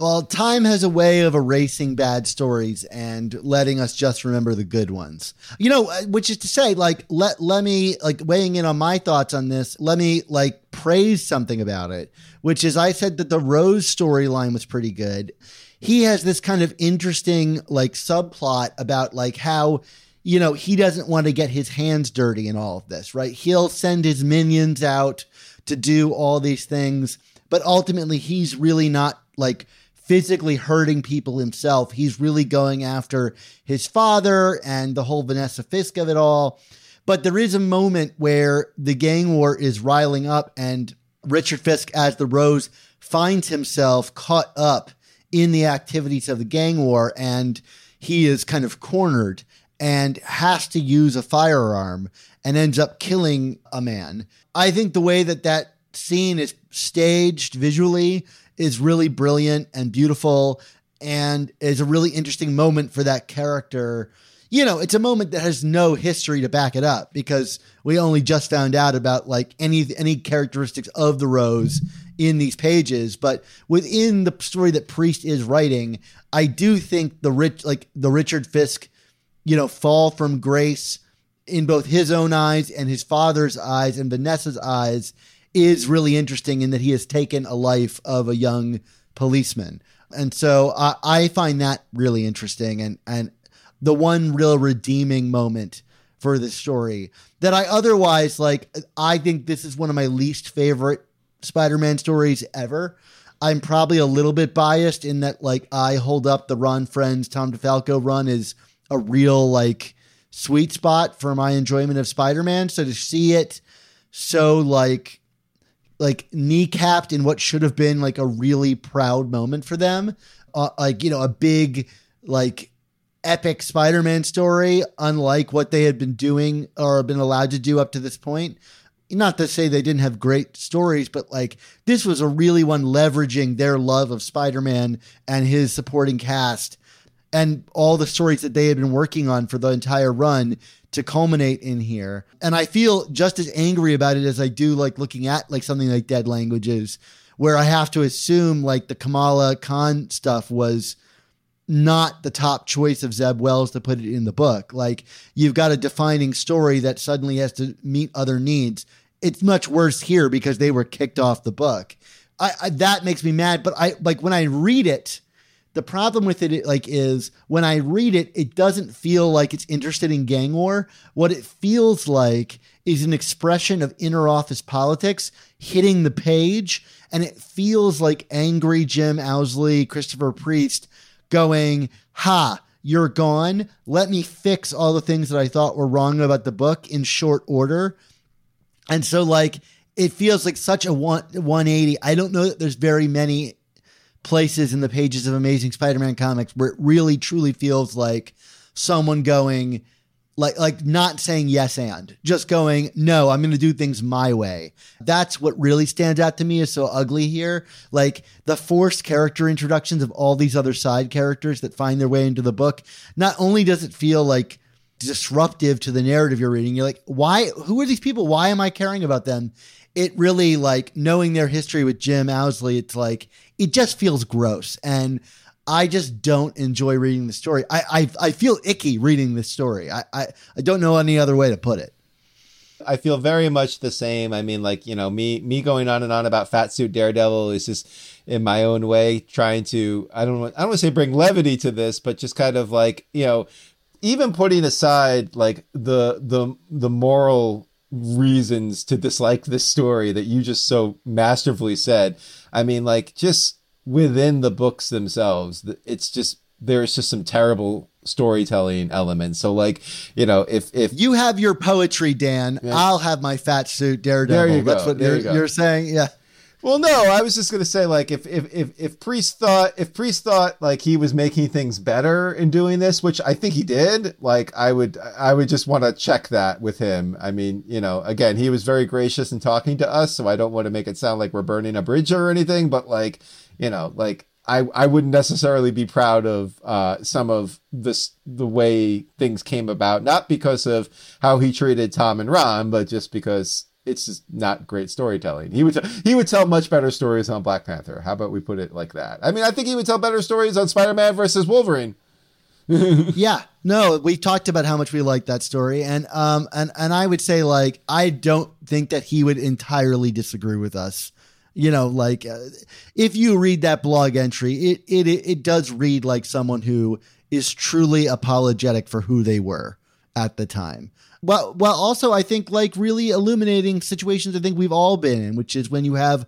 Well, time has a way of erasing bad stories and letting us just remember the good ones. You know, uh, which is to say, like, let let me like weighing in on my thoughts on this. Let me like praise something about it, which is I said that the Rose storyline was pretty good. He has this kind of interesting like subplot about like how you know he doesn't want to get his hands dirty in all of this, right? He'll send his minions out to do all these things, but ultimately he's really not like physically hurting people himself. He's really going after his father and the whole Vanessa Fisk of it all. But there is a moment where the gang war is riling up and Richard Fisk as the Rose finds himself caught up in the activities of the gang war and he is kind of cornered and has to use a firearm and ends up killing a man. I think the way that that scene is staged visually is really brilliant and beautiful and is a really interesting moment for that character. You know, it's a moment that has no history to back it up because we only just found out about like any any characteristics of the Rose in these pages, but within the story that Priest is writing, I do think the rich like the Richard Fisk, you know, fall from grace in both his own eyes and his father's eyes and Vanessa's eyes is really interesting in that he has taken a life of a young policeman. And so I, I find that really interesting and, and the one real redeeming moment for this story that I otherwise like. I think this is one of my least favorite Spider Man stories ever. I'm probably a little bit biased in that, like, I hold up the Ron Frenz, Tom DeFalco run as a real, like, sweet spot for my enjoyment of Spider-Man. So to see it so like like kneecapped in what should have been like a really proud moment for them, uh, like you know a big like epic Spider-Man story, unlike what they had been doing or been allowed to do up to this point. Not to say they didn't have great stories, but like this was a really one leveraging their love of Spider-Man and his supporting cast and all the stories that they had been working on for the entire run to culminate in here. And I feel just as angry about it as I do like looking at like something like Dead Languages, where I have to assume like the Kamala Khan stuff was not the top choice of Zeb Wells to put it in the book. Like you've got a defining story that suddenly has to meet other needs. It's much worse here because they were kicked off the book. I, I that makes me mad. But I like when I read it, the problem with it like is when I read it, it doesn't feel like it's interested in gang war. What it feels like is an expression of inner office politics hitting the page, and it feels like angry Jim Owsley, Christopher Priest going, Ha, you're gone. Let me fix all the things that I thought were wrong about the book in short order. And so, like, it feels like such a one, 180. I don't know that there's very many places in the pages of Amazing Spider Man comics where it really truly feels like someone going, like like not saying yes and just going no i'm going to do things my way. That's what really stands out to me is so ugly here. Like the forced character introductions of all these other side characters that find their way into the book not only does it feel like disruptive to the narrative you're reading you're like why who are these people? Why am i caring about them? It really like knowing their history with jim owsley it's like it just feels gross and I just don't enjoy reading the story. I I, I feel icky reading this story. I, I I don't know any other way to put it. I feel very much the same. I mean, like you know, me me going on and on about Fat Suit Daredevil is just in my own way trying to. I don't. Want, I don't want to say bring levity to this, but just kind of like you know, even putting aside like the the the moral reasons to dislike this story that you just so masterfully said. I mean, like just within the books themselves it's just there's just some terrible storytelling elements so like you know if if you have your poetry dan yeah. i'll have my fat suit daredevil there you that's go. what there you're, you you're saying yeah well, no, I was just gonna say like if if if if Priest thought if Priest thought like he was making things better in doing this, which I think he did, like I would I would just want to check that with him. I mean, you know, again, he was very gracious in talking to us, so I don't want to make it sound like we're burning a bridge or anything, but like you know, like I I wouldn't necessarily be proud of uh, some of this the way things came about, not because of how he treated Tom and Ron, but just because it's just not great storytelling. He would t- he would tell much better stories on Black Panther. How about we put it like that? I mean, I think he would tell better stories on Spider Man versus Wolverine. yeah, no, we talked about how much we like that story, and um, and and I would say like I don't think that he would entirely disagree with us you know like uh, if you read that blog entry it, it it does read like someone who is truly apologetic for who they were at the time well well also i think like really illuminating situations i think we've all been in which is when you have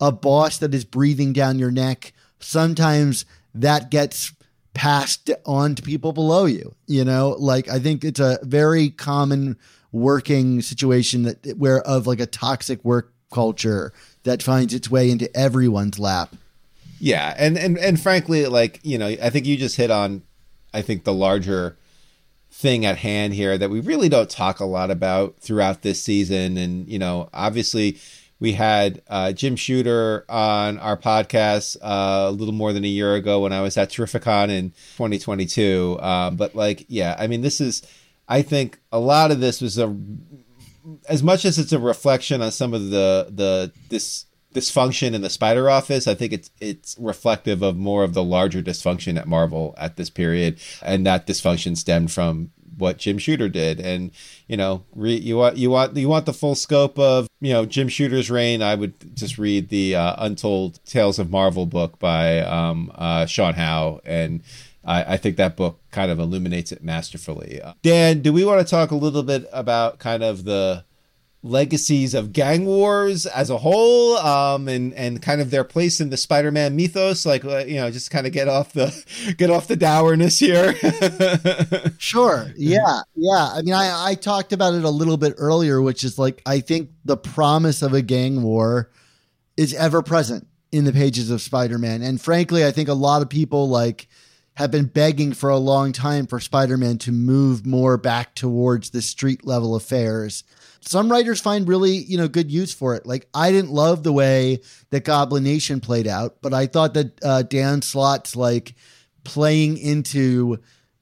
a boss that is breathing down your neck sometimes that gets passed on to people below you you know like i think it's a very common working situation that where of like a toxic work culture that finds its way into everyone's lap. Yeah, and and and frankly, like you know, I think you just hit on, I think the larger thing at hand here that we really don't talk a lot about throughout this season, and you know, obviously. We had uh, Jim Shooter on our podcast uh, a little more than a year ago when I was at Terrificon in 2022. Um, but like, yeah, I mean, this is, I think a lot of this was a as much as it's a reflection on some of the the this dysfunction in the Spider Office, I think it's it's reflective of more of the larger dysfunction at Marvel at this period, and that dysfunction stemmed from what Jim Shooter did. And you know, re, you want you want you want the full scope of you know Jim Shooter's reign. I would just read the uh, Untold Tales of Marvel book by um, uh, Sean Howe and. I, I, think that book kind of illuminates it masterfully. Uh, Dan, do we want to talk a little bit about kind of the legacies of gang wars as a whole um and and kind of their place in the spider-man mythos like uh, you know just kind of get off the get off the dourness here Sure. Yeah. Yeah. I mean, I, I talked about it a little bit earlier, which is like, I think the promise of a gang war is ever present in the pages of Spider Man. And frankly, I think a lot of people like have been begging for a long time for Spider Man to move more back towards the street level affairs. Some writers find really, you know, good use for it. Like I didn't love the way that Goblin Nation played out, but I thought that uh, Dan Slott's like playing into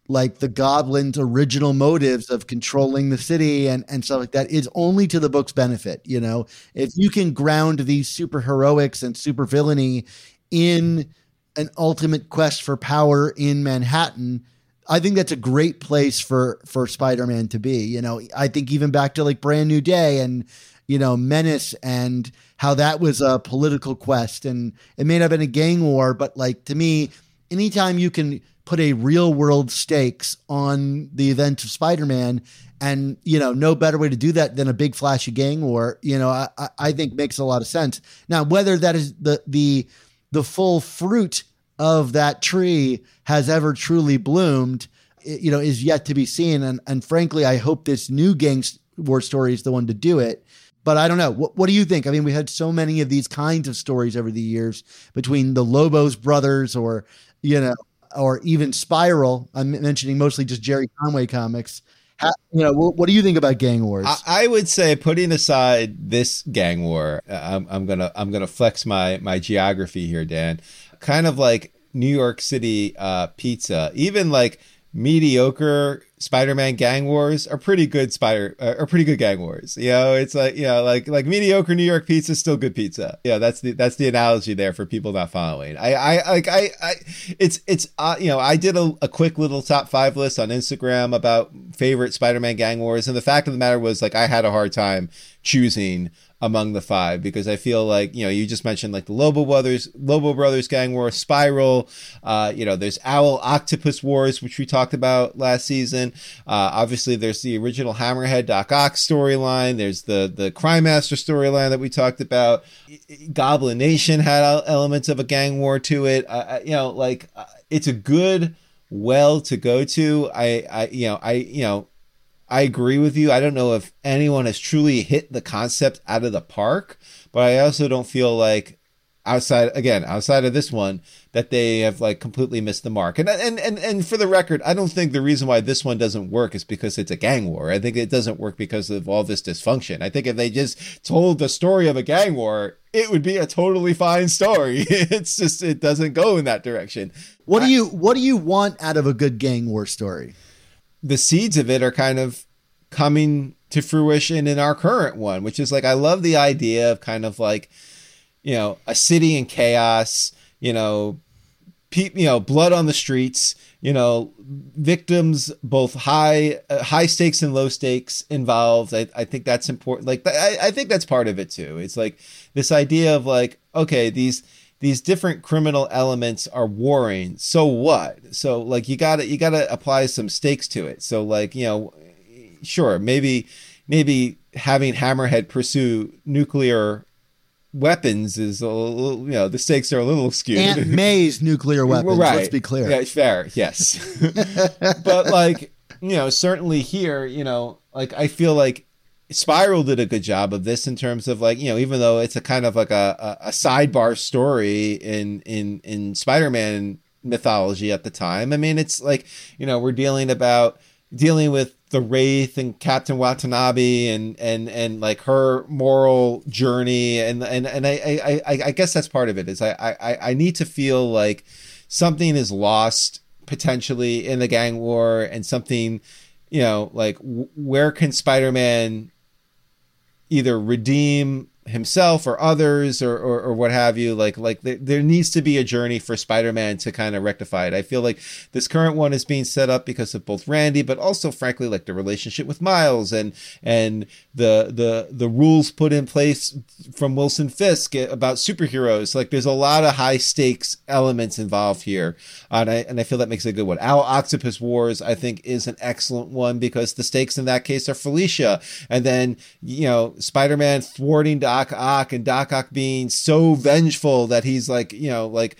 like the goblins original motives of controlling the city and, and stuff like that is only to the book's benefit you know if you can ground these super heroics and super villainy in an ultimate quest for power in manhattan i think that's a great place for for spider-man to be you know. I think even back to like brand new day and you know menace and how that was a political quest. And it may not have been a gang war but like to me anytime you can put a real world stakes on the event of Spider-Man and you know no better way to do that than a big flashy gang war you know I, I think makes a lot of sense. Now whether that is the the the full fruit of that tree has ever truly bloomed you know is yet to be seen and and frankly I hope this new gang war story is the one to do it but I don't know. What, what do you think? I mean, we had so many of these kinds of stories over the years between the Lobos brothers or, you know, or even Spiral. I'm mentioning mostly just Gerry Conway comics. How, you know, what, what, do you think about gang wars? I, I, would say, putting aside this gang war, uh, I'm, I'm gonna I'm gonna flex my my geography here, Dan. Kind of like New York City uh, pizza, even like mediocre Spider-Man gang wars are pretty good spider uh, are pretty good gang wars. You know, it's like you know, like like mediocre New York pizza is still good pizza. Yeah, that's the that's the analogy there for people not following. I I like I, I it's it's uh, you know I did a, a quick little top five list on Instagram about favorite Spider-Man gang wars, and the fact of the matter was like I had a hard time choosing among the five because I feel like you know you just mentioned like the Lobo brothers, Lobo brothers gang war, Spiral. Uh, you know, there's Owl Octopus Wars, which we talked about last season. Uh, obviously, there's the original Hammerhead Doc Ock storyline. There's the the Crime Master storyline that we talked about. Goblin Nation had elements of a gang war to it. Uh, you know, like uh, it's a good well to go to. I, I, you know, I, you know I agree with you. I don't know if anyone has truly hit the concept out of the park, but I also don't feel like outside again outside of this one that they have like completely missed the mark. And and and, and for the record i don't think the reason why this one doesn't work is because it's a gang war. I think it doesn't work because of all this dysfunction. I think if they just told the story of a gang war it would be a totally fine story. It's just it doesn't go in that direction. What do you what do you want out of a good gang war story the seeds of it are kind of coming to fruition in our current one, which is like I love the idea of kind of like you know a city in chaos, you know, pe- you know blood on the streets, you know, victims both high uh, high stakes and low stakes involved. I, I think that's important. Like I, I think that's part of it too. It's like this idea of like okay these these different criminal elements are warring so what? So like you gotta you gotta apply some stakes to it. So like you know sure maybe maybe having hammerhead pursue nuclear weapons is a little, you know the stakes are a little skewed. Aunt may's nuclear weapons right. let's be clear. Yeah fair yes. But like you know certainly here you know like i feel like Spiral did a good job of this in terms of like you know even though it's a kind of like a, a, a sidebar story in in in Spider-Man mythology at the time. I mean it's like you know we're dealing about dealing with the Wraith and Captain Watanabe and and and like her moral journey and and and I I I guess that's part of it is I I I need to feel like something is lost potentially in the gang war and something you know like where can Spider-Man either redeem himself or others or, or, or what have you. Like like there, needs to be a journey for Spider-Man to kind of rectify it. I feel like this current one is being set up because of both Randy, but also frankly like the relationship with Miles and and the the the rules put in place from Wilson Fisk about superheroes. Like there's a lot of high stakes elements involved here, and I and I feel that makes it a good one. Owl Octopus Wars I think is an excellent one because the stakes in that case are Felicia, and then you know Spider-Man thwarting Doc Ock and Doc Ock being so vengeful that he's like you know like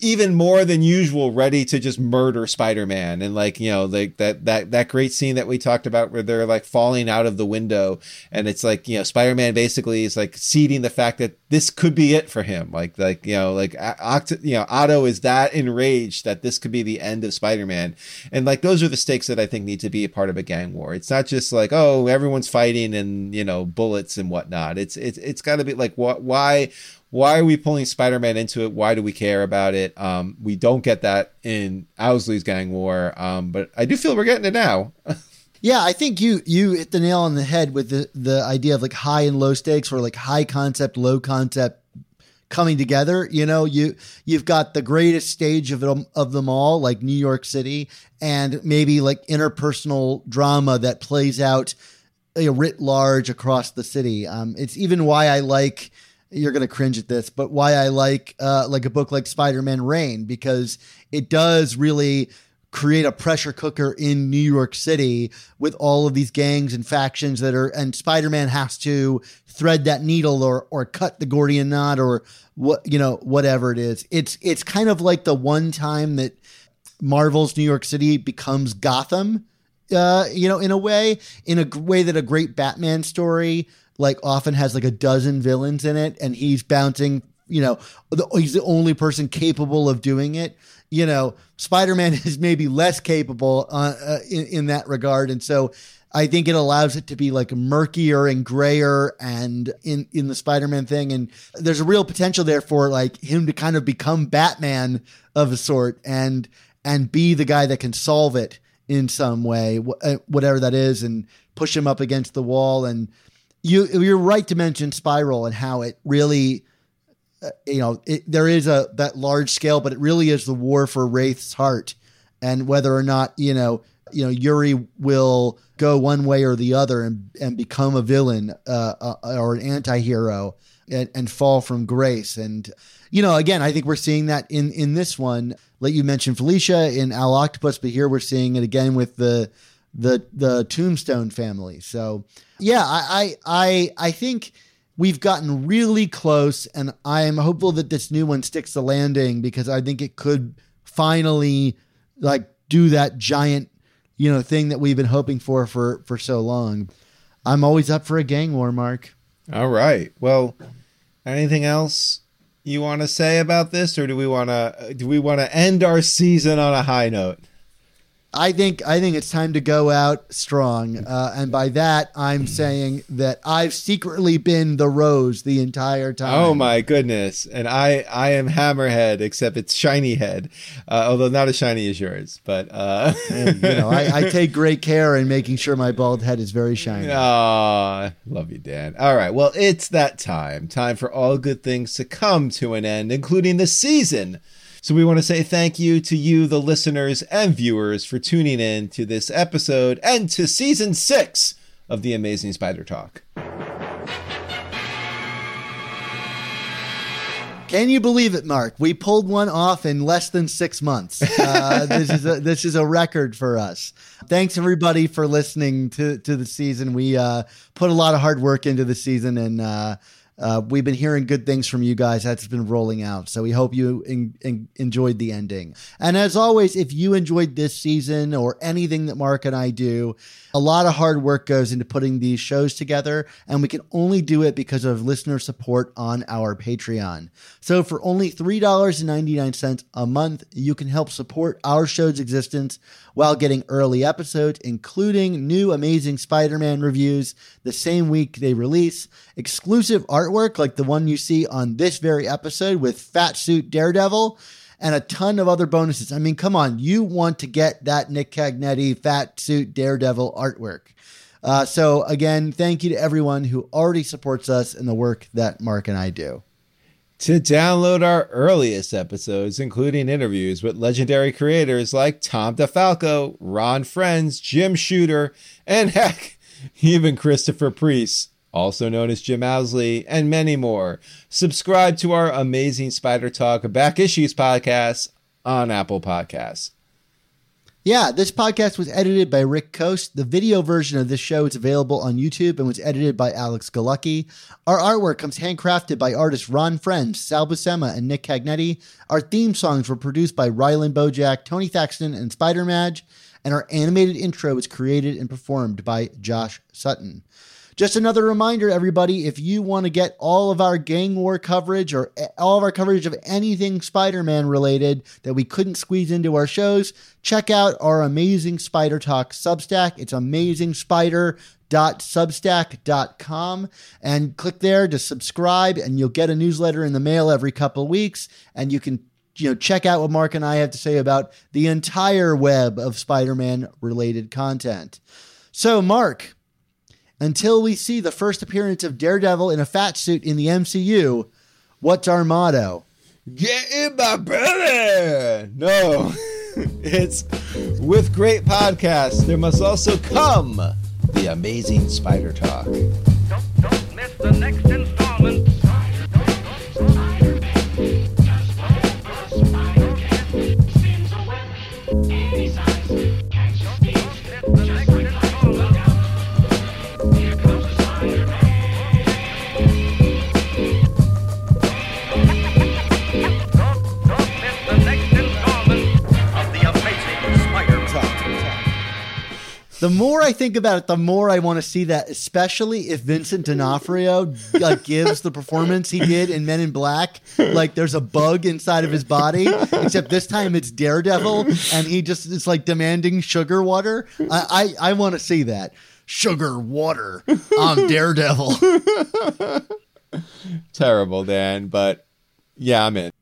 even more than usual ready to just murder Spider-Man. And like you know like that that that great scene that we talked about where they're like falling out of the window. And it's like you know Spider-Man basically is like ceding the fact that this could be it for him. Like like you know like Oct- you know Otto is that enraged that this could be the end of Spider-Man. And like those are the stakes that I think need to be a part of a gang war. It's not just like oh everyone's fighting and you know bullets and whatnot. It's it's it's got to be like what why why are we pulling Spider-Man into it? Why do we care about it? Um, we don't get that in Owsley's Gang War, um, but I do feel we're getting it now. Yeah, I think you you hit the nail on the head with the the idea of like high and low stakes or like high concept, low concept coming together. You know, you you've got the greatest stage of them of them all, like New York City, and maybe like interpersonal drama that plays out you know, writ large across the city. Um, it's even why I like you're going to cringe at this, but why I like uh, like a book like Spider-Man Reign because it does really create a pressure cooker in New York City with all of these gangs and factions that are and Spider-Man has to thread that needle or or cut the Gordian knot or what you know whatever it is. It's it's kind of like the one time that Marvel's New York City becomes Gotham uh, you know, in a way, in a way that a great Batman story like often has like a dozen villains in it, and he's bouncing. You know, the, he's the only person capable of doing it. You know, Spider Man is maybe less capable uh, uh, in in that regard, and so I think it allows it to be like murkier and grayer and in in the Spider-Man thing and there's a real potential there for like him to kind of become Batman of a sort and and be the guy that can solve it in some way uh, whatever that is and push him up against the wall and you you're right to mention Spiral and how it really uh, you know it, there is a that large scale but it really is the war for Wraith's heart. And whether or not you know you know Yuri will go one way or the other and and become a villain uh, uh, or an anti-hero and, and fall from grace. And you know again I think we're seeing that in in this one. Like you mentioned Felicia in Owl Octopus but here we're seeing it again with the the the Tombstone family so yeah I I I, I think we've gotten really close and I am hopeful that this new one sticks the landing because I think it could finally like do that giant you know thing that we've been hoping for for for so long. I'm always up for a gang war, Mark. All right. Well, anything else you want to say about this, or do we want to do we want to end our season on a high note? I think I think it's time to go out strong, uh, and by that I'm saying that I've secretly been the rose the entire time. Oh my goodness! And I I am Hammerhead, except it's shiny head, uh, although not as shiny as yours. But uh, And, you know, I, I take great care in making sure my bald head is very shiny. Aw, love you, Dan. All right, well, it's that time. Time for all good things to come to an end, including the season. So we want to say thank you to you, the listeners and viewers, for tuning in to this episode and to season six of the Amazing Spider Talk. Can you believe it, Mark? We pulled one off in less than six months. Uh, this is a, this is a record for us. Thanks everybody for listening to to the season. We uh, put a lot of hard work into the season, and uh, uh, we've been hearing good things from you guys. That's been rolling out. So we hope you en- en- enjoyed the ending. And as always, if you enjoyed this season or anything that Mark and I do, a lot of hard work goes into putting these shows together, and we can only do it because of listener support on our Patreon. So for only $3.99 a month, you can help support our show's existence while getting early episodes, including new Amazing Spider Man reviews the same week they release, exclusive artwork like the one you see on this very episode with Fat Suit Daredevil and a ton of other bonuses. I mean, come on, you want to get that Nick Cagnetti fat suit Daredevil artwork. Uh, so, again, thank you to everyone who already supports us in the work that Mark and I do. To download our earliest episodes, including interviews with legendary creators like Tom DeFalco, Ron Frenz, Jim Shooter, and heck, even Christopher Priest, also known as Jim Owsley, and many more, subscribe to our amazing Spider Talk Back Issues podcast on Apple Podcasts. Yeah, this podcast was edited by Rick Coste. The video version of this show is available on YouTube and was edited by Alex Galucki. Our artwork comes handcrafted by artists Ron Frenz, Sal Buscema, and Nick Cagnetti. Our theme songs were produced by Ryland Bojack, Tony Thaxton, and Spider-Maj. And our animated intro was created and performed by Josh Sutton. Just another reminder, everybody, if you want to get all of our gang war coverage or all of our coverage of anything Spider Man related that we couldn't squeeze into our shows, check out our Amazing Spider Talk Substack. It's amazingspider.substack.com and click there to subscribe and you'll get a newsletter in the mail every couple weeks and you can you know check out what Mark and I have to say about the entire web of Spider-Man related content. So Mark, until we see the first appearance of Daredevil in a fat suit in the MCU, what's our motto? Get in my belly! No, it's with great podcasts, there must also come the amazing Spider Talk. Don't, don't miss the next installment. The more I think about it, the more I want to see that, especially if Vincent D'Onofrio like, gives the performance he did in Men in Black. Like there's a bug inside of his body, except this time it's Daredevil, and he just is like demanding sugar water. I I, I want to see that sugar water. I'm Daredevil. Terrible, Dan, but yeah, I'm in.